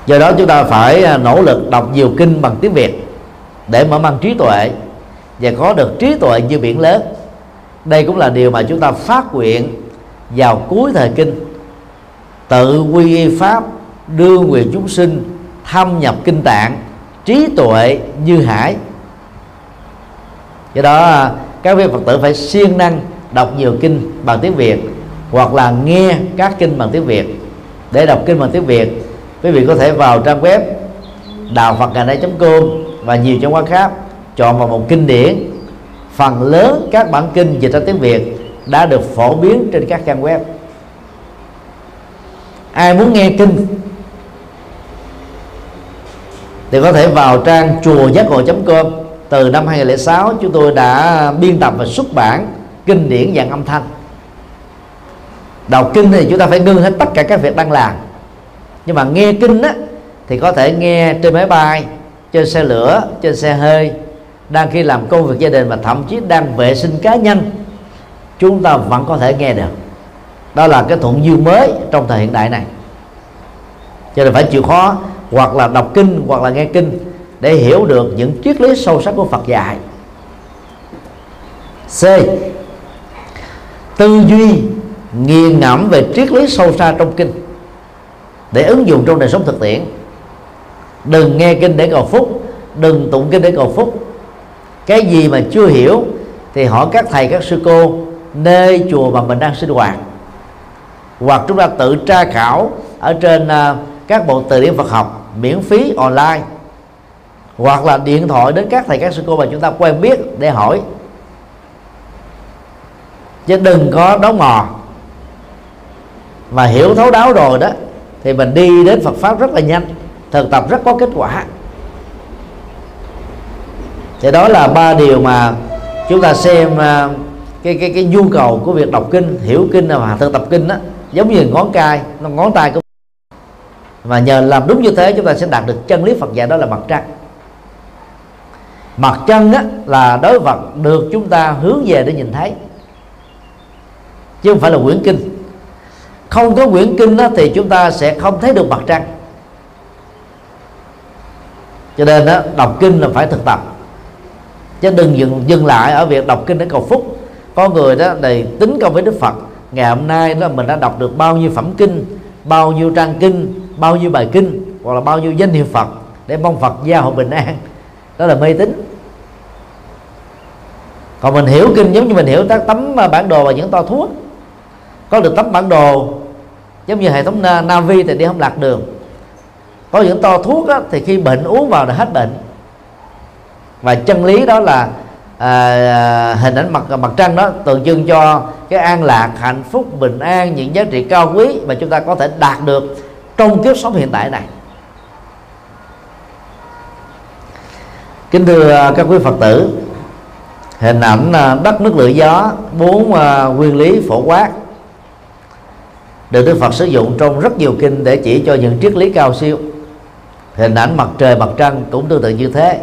Do đó chúng ta phải à, nỗ lực đọc nhiều kinh bằng tiếng Việt để mở mang trí tuệ và có được trí tuệ như biển lớn. Đây cũng là điều mà chúng ta phát nguyện vào cuối thời kinh. Tự quy y pháp đưa quyền chúng sinh thâm nhập kinh tạng, trí tuệ như hải. Do đó, các vị phật tử phải siêng năng đọc nhiều kinh bằng tiếng việt, hoặc là nghe các kinh bằng tiếng việt. Để đọc kinh bằng tiếng việt, quý vị có thể vào trang web đạo phật ngày nay com và nhiều trang web khác, chọn vào một kinh điển. Phần lớn các bản kinh dịch ra tiếng việt đã được phổ biến trên các trang web. Ai muốn nghe kinh thì có thể vào trang chùa giác ngộ com. Từ năm 2006 chúng tôi đã biên tập và xuất bản kinh điển dạng âm thanh. Đọc kinh thì chúng ta phải ngưng hết tất cả các việc đang làm. Nhưng mà nghe kinh á, thì có thể nghe trên máy bay, trên xe lửa, trên xe hơi, đang khi làm công việc gia đình và thậm chí đang vệ sinh cá nhân, chúng ta vẫn có thể nghe được. Đó là cái thuận duyên mới trong thời hiện đại này. Cho nên phải chịu khó hoặc là đọc kinh hoặc là nghe kinh để hiểu được những triết lý sâu sắc của Phật dạy. C. Tư duy nghiền ngẫm về triết lý sâu xa trong kinh để ứng dụng trong đời sống thực tiễn. Đừng nghe kinh để cầu phúc đừng tụng kinh để cầu phúc. Cái gì mà chưa hiểu thì hỏi các thầy các sư cô nơi chùa mà mình đang sinh hoạt. Hoặc chúng ta tự tra khảo ở trên uh, các bộ từ điển Phật học miễn phí online, hoặc là điện thoại đến các thầy, các sư cô mà chúng ta quen biết để hỏi. Chứ đừng có đóng mò. Mà hiểu thấu đáo rồi đó, thì mình đi đến Phật pháp rất là nhanh, thực tập rất có kết quả. Thì đó là ba điều mà chúng ta xem à, cái cái cái nhu cầu của việc đọc kinh, hiểu kinh và thực tập kinh đó. Giống như ngón cai ngón tay của và nhờ làm đúng như thế chúng ta sẽ đạt được chân lý Phật dạy đó là mặt trăng. Mặt trăng á, là đối vật được chúng ta hướng về để nhìn thấy. Chứ không phải là quyển kinh. Không có quyển kinh á, thì chúng ta sẽ không thấy được mặt trăng. Cho nên đó, đọc kinh là phải thực tập. Chứ đừng dừng dừng lại ở việc đọc kinh để cầu phúc. Có người đó này tính công với đức phật ngày hôm nay đó mình đã đọc được bao nhiêu phẩm kinh bao nhiêu trang kinh bao nhiêu bài kinh hoặc là bao nhiêu danh hiệu phật để mong phật gia hộ bình an. Đó là mê tín. Còn mình hiểu kinh giống như mình hiểu các tấm à, bản đồ và những to thuốc. Có được tấm bản đồ giống như hệ thống navi thì đi không lạc đường. Có những to thuốc á, thì khi bệnh uống vào là hết bệnh. Và chân lý đó là à, à, hình ảnh mặt mặt trăng đó tượng trưng cho cái an lạc hạnh phúc bình an những giá trị cao quý mà chúng ta có thể đạt được trong kiếp sống hiện tại này. Kính thưa à, các quý phật tử, hình ảnh à, đất nước lửa gió, bốn à, nguyên lý phổ quát được Đức Phật sử dụng trong rất nhiều kinh để chỉ cho những triết lý cao siêu. Hình ảnh mặt trời, mặt trăng cũng tương tự như thế.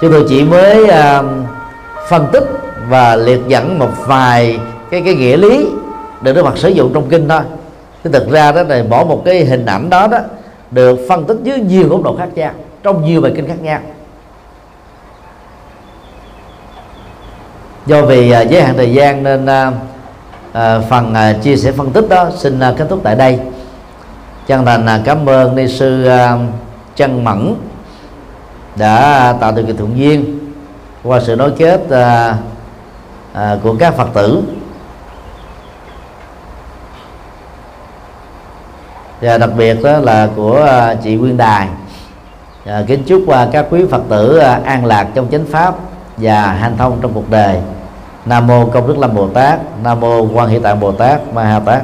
Chúng tôi chỉ mới phân tích và liệt dẫn một vài cái cái nghĩa lý được Đức Phật sử dụng trong kinh thôi thì thực ra đó này bỏ một cái hình ảnh đó đó được phân tích dưới nhiều góc độ khác nhau trong nhiều bài kinh khác nhau. Do vì uh, giới hạn thời gian nên uh, uh, phần uh, chia sẻ phân tích đó xin uh, kết thúc tại đây. Chân thành uh, cảm ơn ni sư uh, chân mẫn đã tạo điều kiện thuận duyên qua sự nối kết uh, uh, của các phật tử. Và đặc biệt đó là của à, chị Nguyên Đài. À, kính chúc à, các quý Phật tử à, an lạc trong chánh pháp và hanh thông trong cuộc đời. Nam mô Công đức Lâm Bồ Tát Nam mô Quan Hệ Tạng Bồ Tát Ma Ha Tát.